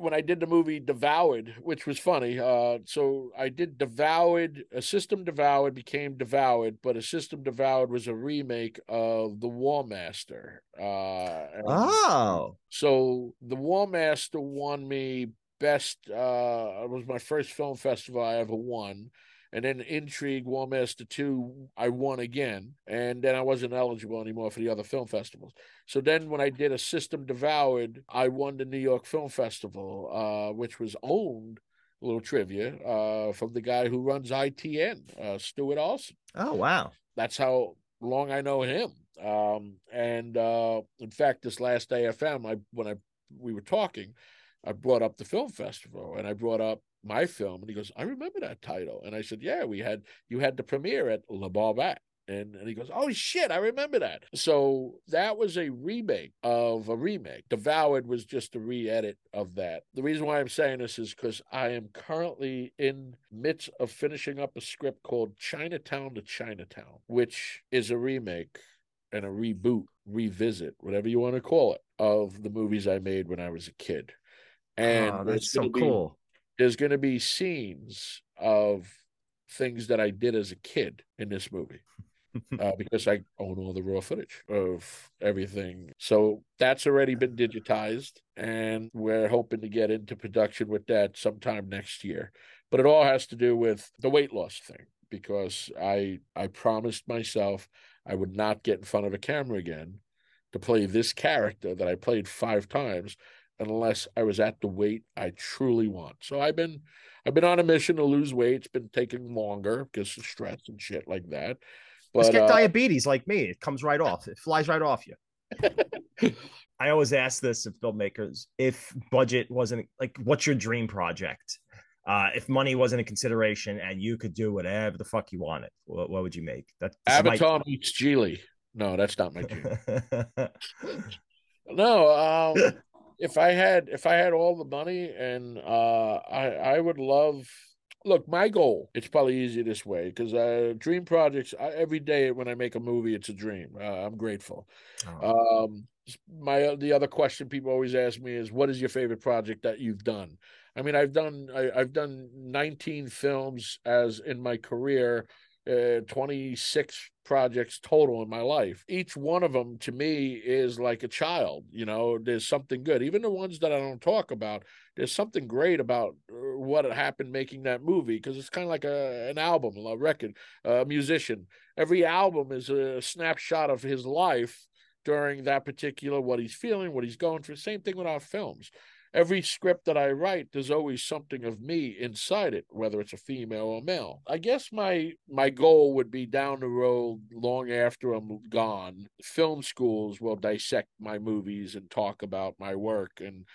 when I did the movie Devoured, which was funny. Uh, so I did Devoured, a system Devoured became Devoured, but a system Devoured was a remake of The War Master. Uh, Oh, so the War Master won me best. Uh, it was my first film festival I ever won. And then Intrigue, War Master 2, I won again. And then I wasn't eligible anymore for the other film festivals. So then when I did a System Devoured, I won the New York Film Festival, uh, which was owned, a little trivia, uh, from the guy who runs ITN, uh, Stuart Alson oh wow. that's how long I know him. Um, and uh, in fact, this last AFM, I when I we were talking, I brought up the film festival and I brought up my film, and he goes, "I remember that title." And I said, "Yeah, we had you had the premiere at Le Barbat." And, and he goes, Oh shit, I remember that. So that was a remake of a remake. Devoured was just a re-edit of that. The reason why I'm saying this is because I am currently in midst of finishing up a script called Chinatown to Chinatown, which is a remake and a reboot, revisit, whatever you want to call it, of the movies I made when I was a kid. Ah, and oh, that's so be- cool. There's going to be scenes of things that I did as a kid in this movie uh, because I own all the raw footage of everything. So that's already been digitized, and we're hoping to get into production with that sometime next year. But it all has to do with the weight loss thing because I I promised myself I would not get in front of a camera again to play this character that I played five times unless I was at the weight I truly want. So I've been I've been on a mission to lose weight. It's been taking longer because of stress and shit like that. Just But get uh, diabetes like me. It comes right off. It flies right off you. I always ask this of filmmakers: if budget wasn't like, what's your dream project? Uh, if money wasn't a consideration and you could do whatever the fuck you wanted, what, what would you make? That is my- Avatar meets Gigli. No, that's not my dream. no, um, if I had if I had all the money and uh, I I would love. Look, my goal. It's probably easier this way because uh, dream projects. I, every day when I make a movie, it's a dream. Uh, I'm grateful. Oh. Um, my the other question people always ask me is, "What is your favorite project that you've done?" I mean, I've done I, I've done 19 films as in my career, uh, 26 projects total in my life. Each one of them to me is like a child. You know, there's something good. Even the ones that I don't talk about, there's something great about uh, what happened making that movie because it's kind of like a an album, a record, a musician. Every album is a snapshot of his life during that particular what he's feeling, what he's going through. Same thing with our films. Every script that I write, there's always something of me inside it, whether it's a female or male. I guess my my goal would be down the road, long after I'm gone. Film schools will dissect my movies and talk about my work and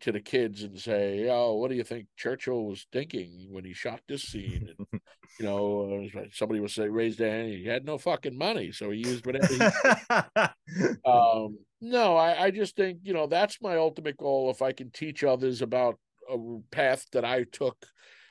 to the kids and say, "Oh, what do you think Churchill was thinking when he shot this scene?" And, you know, uh, somebody would say, raise their hand. He had no fucking money, so he used whatever. He um no I, I just think you know that's my ultimate goal if i can teach others about a path that i took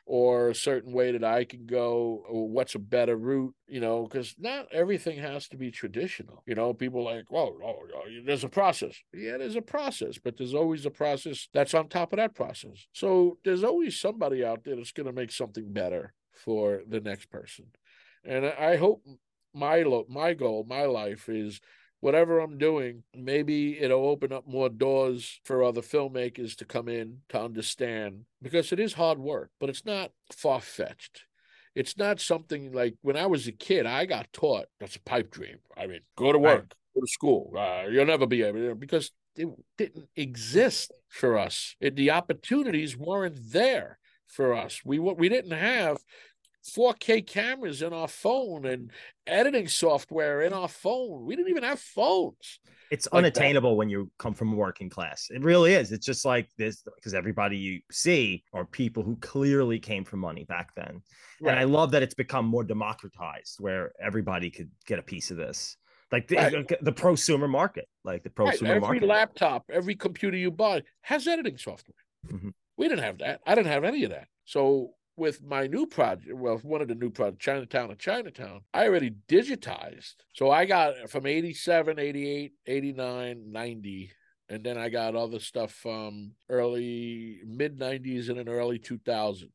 or a certain way that i can go what's a better route you know because not everything has to be traditional you know people like well oh, oh, there's a process. Yeah there's a process but there's always a process that's on top of that process. So there's always somebody out there that's going to make something better for the next person. And i hope my my goal my life is whatever I'm doing, maybe it'll open up more doors for other filmmakers to come in to understand because it is hard work, but it's not far fetched. It's not something like when I was a kid, I got taught that's a pipe dream. I mean, go to work, go to school. Uh, you'll never be able to because it didn't exist for us. It, the opportunities weren't there for us. We we didn't have 4K cameras in our phone and editing software in our phone. We didn't even have phones. it's Like that. unattainable when you come from a working class. It really is. It's just like this because everybody you see are people who clearly came from money back then. And I love that it's become more democratized where everybody could get a piece of this. Like the, Right. the prosumer market, like the Right, prosumer Every market. Every laptop, every computer you buy has editing software. Mhm. We didn't have that. I didn't have any of that. So with my new project, well, one of the new projects, Chinatown and Chinatown, I already digitized. So I got from 87, 88, 89, 90, and then I got other stuff from early mid 90s and then early 2000s.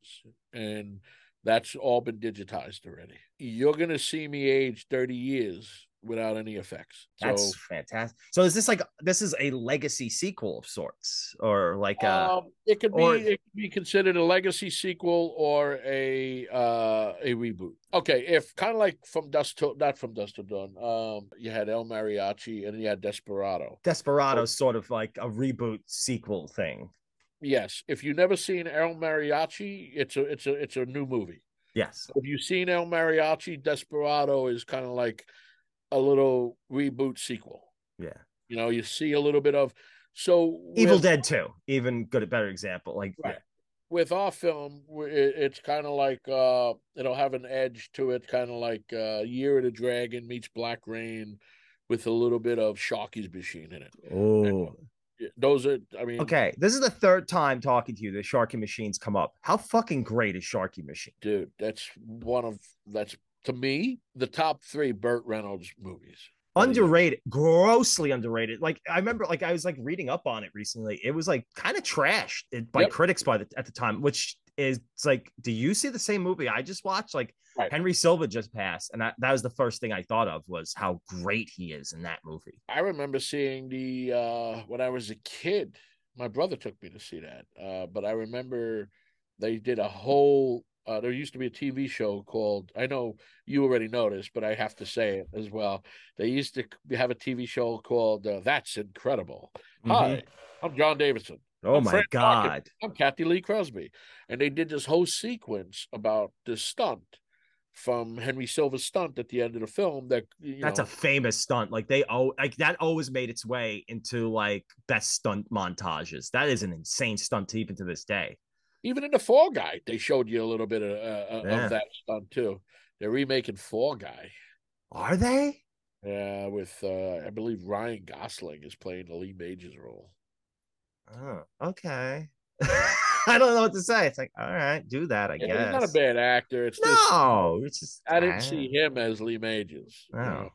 And that's all been digitized already. You're going to see me age 30 years without any effects. That's so, fantastic. So is this like this is a legacy sequel of sorts, or like a? Um, it could be or- it could be considered a legacy sequel or a uh a reboot. Okay, if kind of like from Dust to not from Dust to Dawn, um, you had El Mariachi and you had Desperado. Desperado's sort of like a reboot sequel thing. Yes, if you've never seen El Mariachi, it's a it's a it's a new movie. Yes. If you've seen El Mariachi, Desperado is kind of like a little reboot sequel. Yeah. You know, you see a little bit of so Evil with- Dead 2, even good a better example. Like Right. with our film, it's kind of like uh, it'll have an edge to it, kind of like uh, Year of the Dragon meets Black Rain, with a little bit of Sharky's Machine in it. yeah. Oh. Those are, I mean, Okay. This is the third time talking to you that Sharky Machine's come up. How fucking great is Sharky Machine? dude, that's one of that's to me the top three Burt Reynolds movies. Underrated, grossly underrated. Like I remember, like I was like reading up on it recently. It was like kind of trashed by Yep. critics by the at the time, which is like, do you see the same movie I just watched? Like Right. Henry Silva just passed, and that, that was the first thing I thought of was how great he is in that movie. I remember seeing the uh when I was a kid. My brother took me to see that. Uh but I remember they did a whole uh there used to be a TV show called I know you already noticed, but I have to say it as well. They used to have a TV show called uh, That's Incredible. Hi, I'm John Davidson. Oh I'm my god. I'm Cathy Lee Crosby. And they did this whole sequence about this stunt from Henry Silva's stunt at the end of the film that That's know, a famous stunt. Like they oh like that always made its way into like best stunt montages. That is an insane stunt even to this day. Even in the Fall Guy, they showed you a little bit of, uh, Yeah. of that stunt too. They're remaking Fall Guy. Are they? Yeah, with uh, I believe Ryan Gosling is playing the Lee Majors role. Oh, okay. I don't know what to say. It's like, all right, do that, I Yeah, guess. he's not a bad actor. It's just No, it's just I didn't ah. see him as Lee Majors. you Oh. know.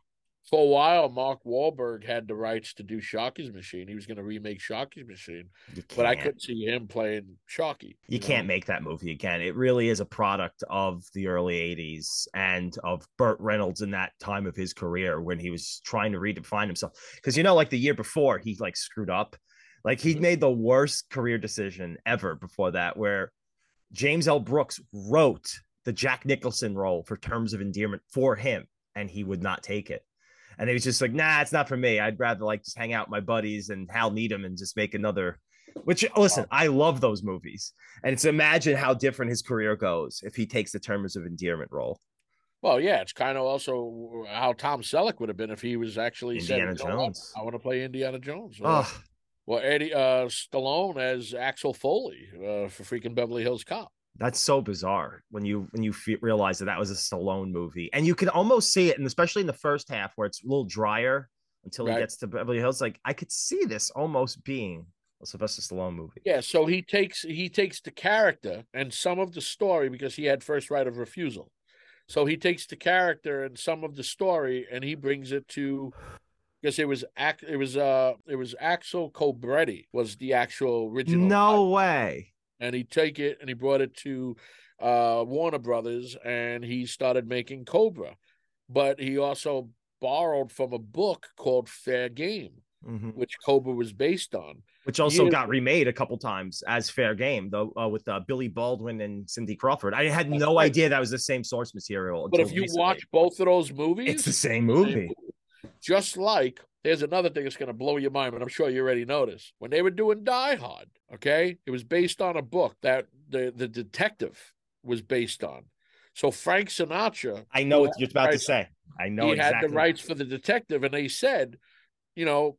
For a while, Mark Wahlberg had the rights to do Sharky's Machine. He was going to remake Sharky's Machine, but I couldn't see him playing Sharky. You know? can't make that movie again. It really is a product of the early 80s and of Burt Reynolds in that time of his career when he was trying to redefine himself. Because, you know, like the year before, he like screwed up. Like he Mhm. made the worst career decision ever before that, where James L. Brooks wrote the Jack Nicholson role for Terms of Endearment for him, and he would not take it. And he was just like, nah, it's not for me. I'd rather like just hang out with my buddies and Hal Needham and just make another. Which listen, I love those movies, and it's imagine how different his career goes if he takes the Terms of Endearment role. Well, yeah, it's kind of also how Tom Selleck would have been if he was actually said, Indiana "You know what? Jones. I want to play Indiana Jones. Oh, Well, Eddie uh, Stallone as Axel Foley uh, for freaking Beverly Hills Cop. That's so bizarre when you when you fe- realize that that was a Stallone movie, and you can almost see it, and especially in the first half where it's a little drier until he gets to Beverly Hills. Like I could see this almost being a Sylvester Stallone movie. Yeah, so he takes he takes the character and some of the story because he had first right of refusal. So he takes the character and some of the story and he brings it to because it was it was uh it was Axel Cobretti was the actual original No way. And he take it and he brought it to uh Warner Brothers and he started making Cobra. But he also borrowed from a book called Fair Game, Mhm. which Cobra was based on. Which also got remade a couple times as Fair Game, though, uh, with uh, Billy Baldwin and Cindy Crawford. I had no idea that was the same source material. But if you recently. watch both of those movies, it's the same same movie. Just like there's another thing that's going to blow your mind, but I'm sure you already noticed. When they were doing Die Hard, okay, it was based on a book that the, the detective was based on. So Frank Sinatra, I know what you're about to say. I know he exactly. had the rights for the detective, and they said, you know,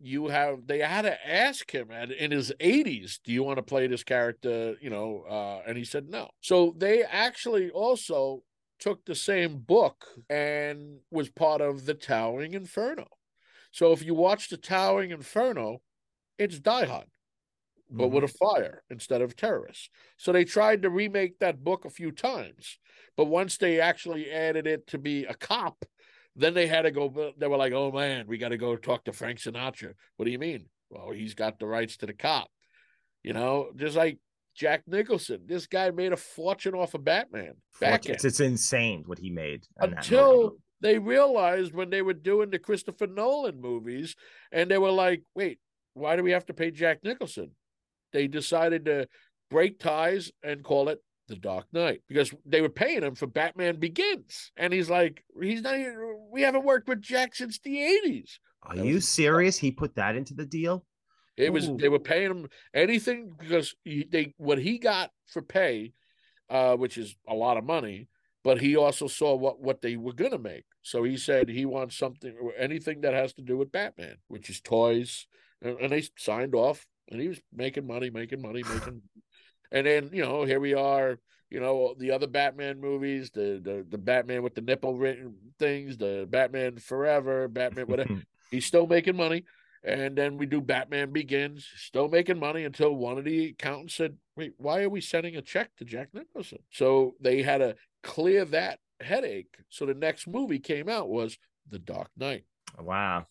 you have they had to ask him at, in his 80s, do you want to play this character? You know, uh, and he said no. So they actually also took the same book and was part of the Towering Inferno. So if you watch the Towering Inferno, it's Die Hard. but with a Mm-hmm. fire instead of terrorists. So they tried to remake that book a few times, but once they actually added it to be a cop, then they had to go. They were like, "Oh man, we got to go talk to Frank Sinatra." What do you mean? Well, he's got the rights to the cop. You know, just like Jack Nicholson, this guy made a fortune off of Batman. Back it's, it's insane what he made until they realized when they were doing the Christopher Nolan movies, and they were like, "Wait, why do we have to pay Jack Nicholson?" They decided to break ties and call it The Dark Knight because they were paying him for Batman Begins, and he's like, "He's not. Even, we haven't worked with Jack since the '80s." Are you serious? He put that into the deal? It was Ooh. they were paying him anything because he, they what he got for pay, uh, which is a lot of money. But he also saw what what they were gonna make, so he said he wants something anything that has to do with Batman, which is toys, and, and they signed off, and he was making money, making money, making, and then you know here we are, you know the other Batman movies, the the the Batman with the nipple written things, the Batman Forever, Batman whatever he's still making money. And then we do Batman Begins, still making money until one of the accountants said, Wait, why are we sending a check to Jack Nicholson? So they had to clear that headache. So the next movie came out was The Dark Knight. wow.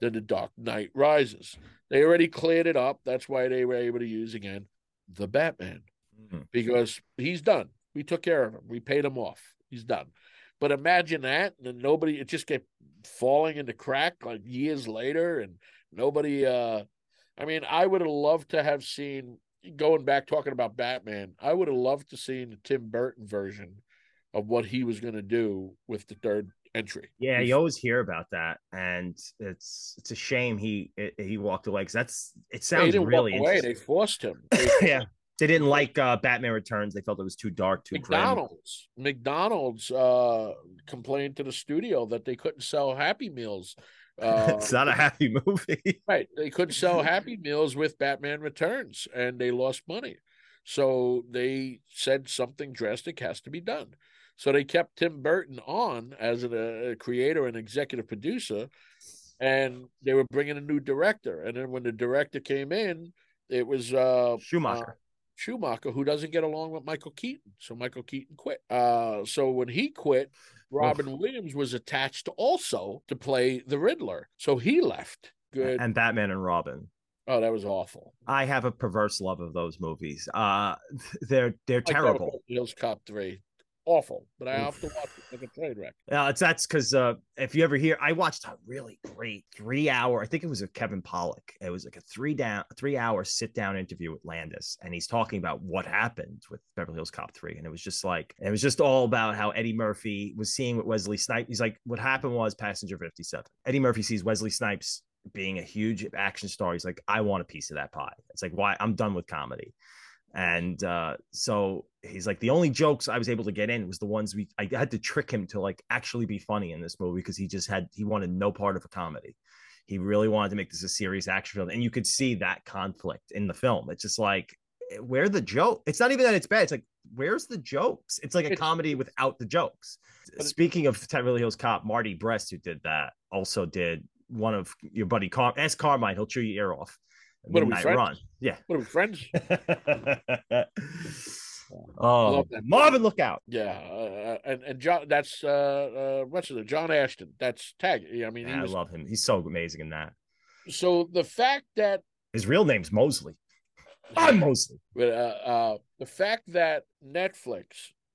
Then The Dark Knight Rises. They already cleared it up. That's why they were able to use again the Batman Mhm. because he's done. We took care of him. We paid him off. He's done. But imagine that, and then nobody. It just kept falling into crack like years later, and nobody. uh I mean, I would have loved to have seen. Going back talking about Batman, I would have loved to seen the Tim Burton version of what he was going to do with the third entry. Yeah, you always hear about that, and it's it's a shame he it, he walked away because that's it They sounds didn't really away. They forced him. They yeah, they didn't like uh, Batman Returns. They felt it was too dark, too grim. McDonald's McDonald's uh complained to the studio that they couldn't sell Happy Meals. Uh, it's not a happy movie. right, they couldn't sell Happy Meals with Batman Returns, and they lost money. So they said something drastic has to be done. So they kept Tim Burton on as a, a creator and executive producer, and they were bringing a new director. And then when the director came in, it was uh, Schumacher. Schumacher, who doesn't get along with Michael Keaton. So Michael Keaton quit. Uh, so when he quit, Robin Williams was attached also to play the Riddler. So he left. Good. and Batman and Robin. oh, that was awful. I have a perverse love of those movies. Uh, they're they're Like terrible. Hills Cop three, awful. But I have to watch it like a train wreck. Uh, it's that's because uh, if you ever hear, I watched a really great three hour. I think it was a Kevin Pollak. It was like a three down, three hour sit down interview with Landis, and he's talking about what happened with Beverly Hills Cop three, and it was just like it was just all about how Eddie Murphy was seeing what Wesley Snipes. He's like, what happened was Passenger fifty seven. Eddie Murphy sees Wesley Snipes being a huge action star. He's like, I want a piece of that pie. It's like, why? I'm done with comedy. And uh, so he's like, the only jokes I was able to get in was the ones we I had to trick him to like actually be funny in this movie because he just had he wanted no part of a comedy. He really wanted to make this a serious action film, and you could see that conflict in the film. It's just like, eh, where the joke? It's not even that it's bad. It's like, where's the jokes? It's like a comedy without the jokes. Speaking of Beverly Hills Cop, Marty Brest, who did that, also did one of your buddy Car. Ask Carmine; he'll chew your ear off. What are we, friends? Run. Yeah. What are we friends? oh. Marvin, look out! Yeah, uh, and and John. That's uh, uh, what's it? John Ashton. That's tag. I mean, Yeah, I love him. He's so amazing in that. So the fact that His real name's Mosley. I'm Mosley. But uh, uh, the fact that Netflix,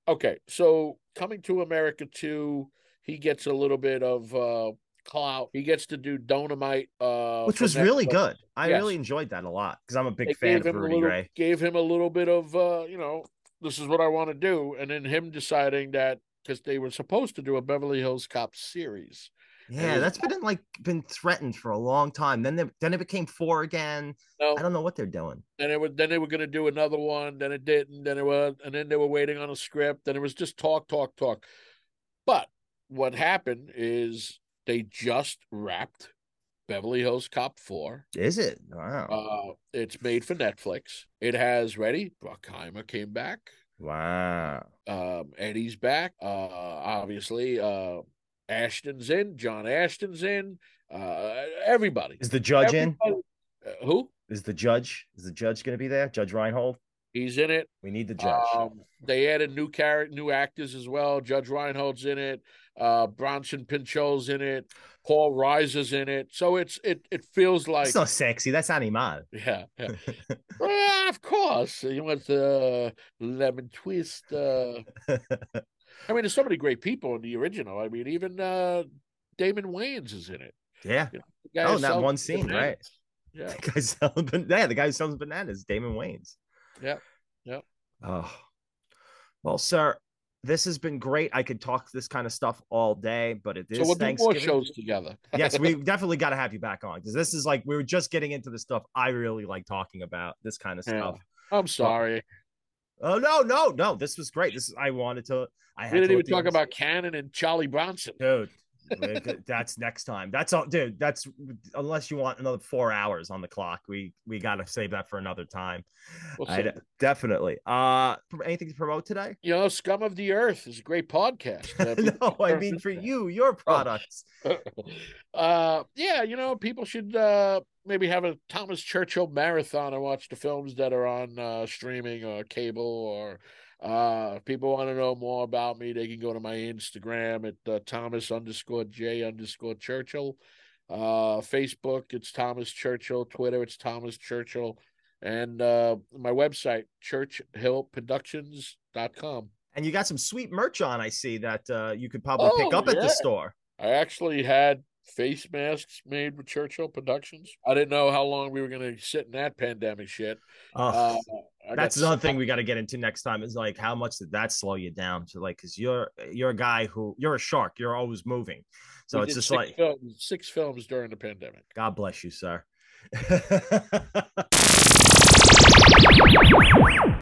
okay, so coming to America too, he gets a little bit of uh, clout. He gets to do Dolemite, uh, which was really good. I Yes. really enjoyed that a lot because I'm a big They fan of Rudy little, Gray. gave him a little bit of, uh, you know, this is what I want to do, and then him deciding that because they were supposed to do a Beverly Hills Cop series. Yeah, that's been like been threatened for a long time. Then they, then it became four again. No, I don't know what they're doing. And it was then they were going to do another one then it didn't then it was and then they were waiting on a script and it was just talk talk talk but what happened is they just wrapped beverly hills cop 4 Is it? Wow. uh it's made for netflix it has jerry bruckheimer came back wow. um eddie's back uh obviously uh ashton's in john ashton's in uh everybody Is the judge in? Uh, who Is the judge? Is the judge going to be there? Judge Reinhold. He's in it. We need the judge. Um, they added new character, new actors as well. Judge Reinhold's in it. Uh, Bronson Pinchot's in it. Paul Reiser's in it. So it's it it feels like It's not sexy. That's animal. yeah, yeah. Well, of course. You want the lemon twist. Uh... I mean, there's so many great people in the original. I mean, even uh Damon Wayans is in it. yeah. The guy Oh, that one scene, bananas. right? Yeah. The guy selling ban- yeah, the guy who sells bananas, Damon Wayans. Yeah, yeah. Oh, well, sir, this has been great. I could talk this kind of stuff all day, but it is So we'll do more shows together. yes, we definitely got to have you back on because this is like we were just getting into the stuff I really like talking about. This kind of Yeah. stuff. I'm sorry. Oh no, no, no! This was great. This is I wanted to. I had We didn't to even talk about Cannon and Charlie Bronson. dude. That's next time. That's all, dude. That's unless you want another four hours on the clock. We we got to save that for another time. We'll I- definitely. Uh, anything to promote today? You know, Scum of the Earth is a great podcast. No, I mean for you, your products. uh, yeah, you know, people should uh, maybe have a Thomas Churchill marathon and watch the films that are on uh, streaming or cable. Or uh, if people want to know more about me, they can go to my Instagram at uh, Thomas underscore J underscore Churchill. Uh, Facebook, it's Thomas Churchill. Twitter, it's Thomas Churchill. And uh, my website, churchillproductions.com. And you got some sweet merch on. I see that uh, you could probably pick Oh, up at the store. I actually had face masks made with Churchill Productions. I didn't know how long we were going to sit in that pandemic shit. Oh, Uh, that's another thing we got to get into next time. Is like how much did that slow you down? To like, because you're you're a guy who you're a shark. You're always moving. So we it's just six like films, six films during the pandemic. God bless you, sir.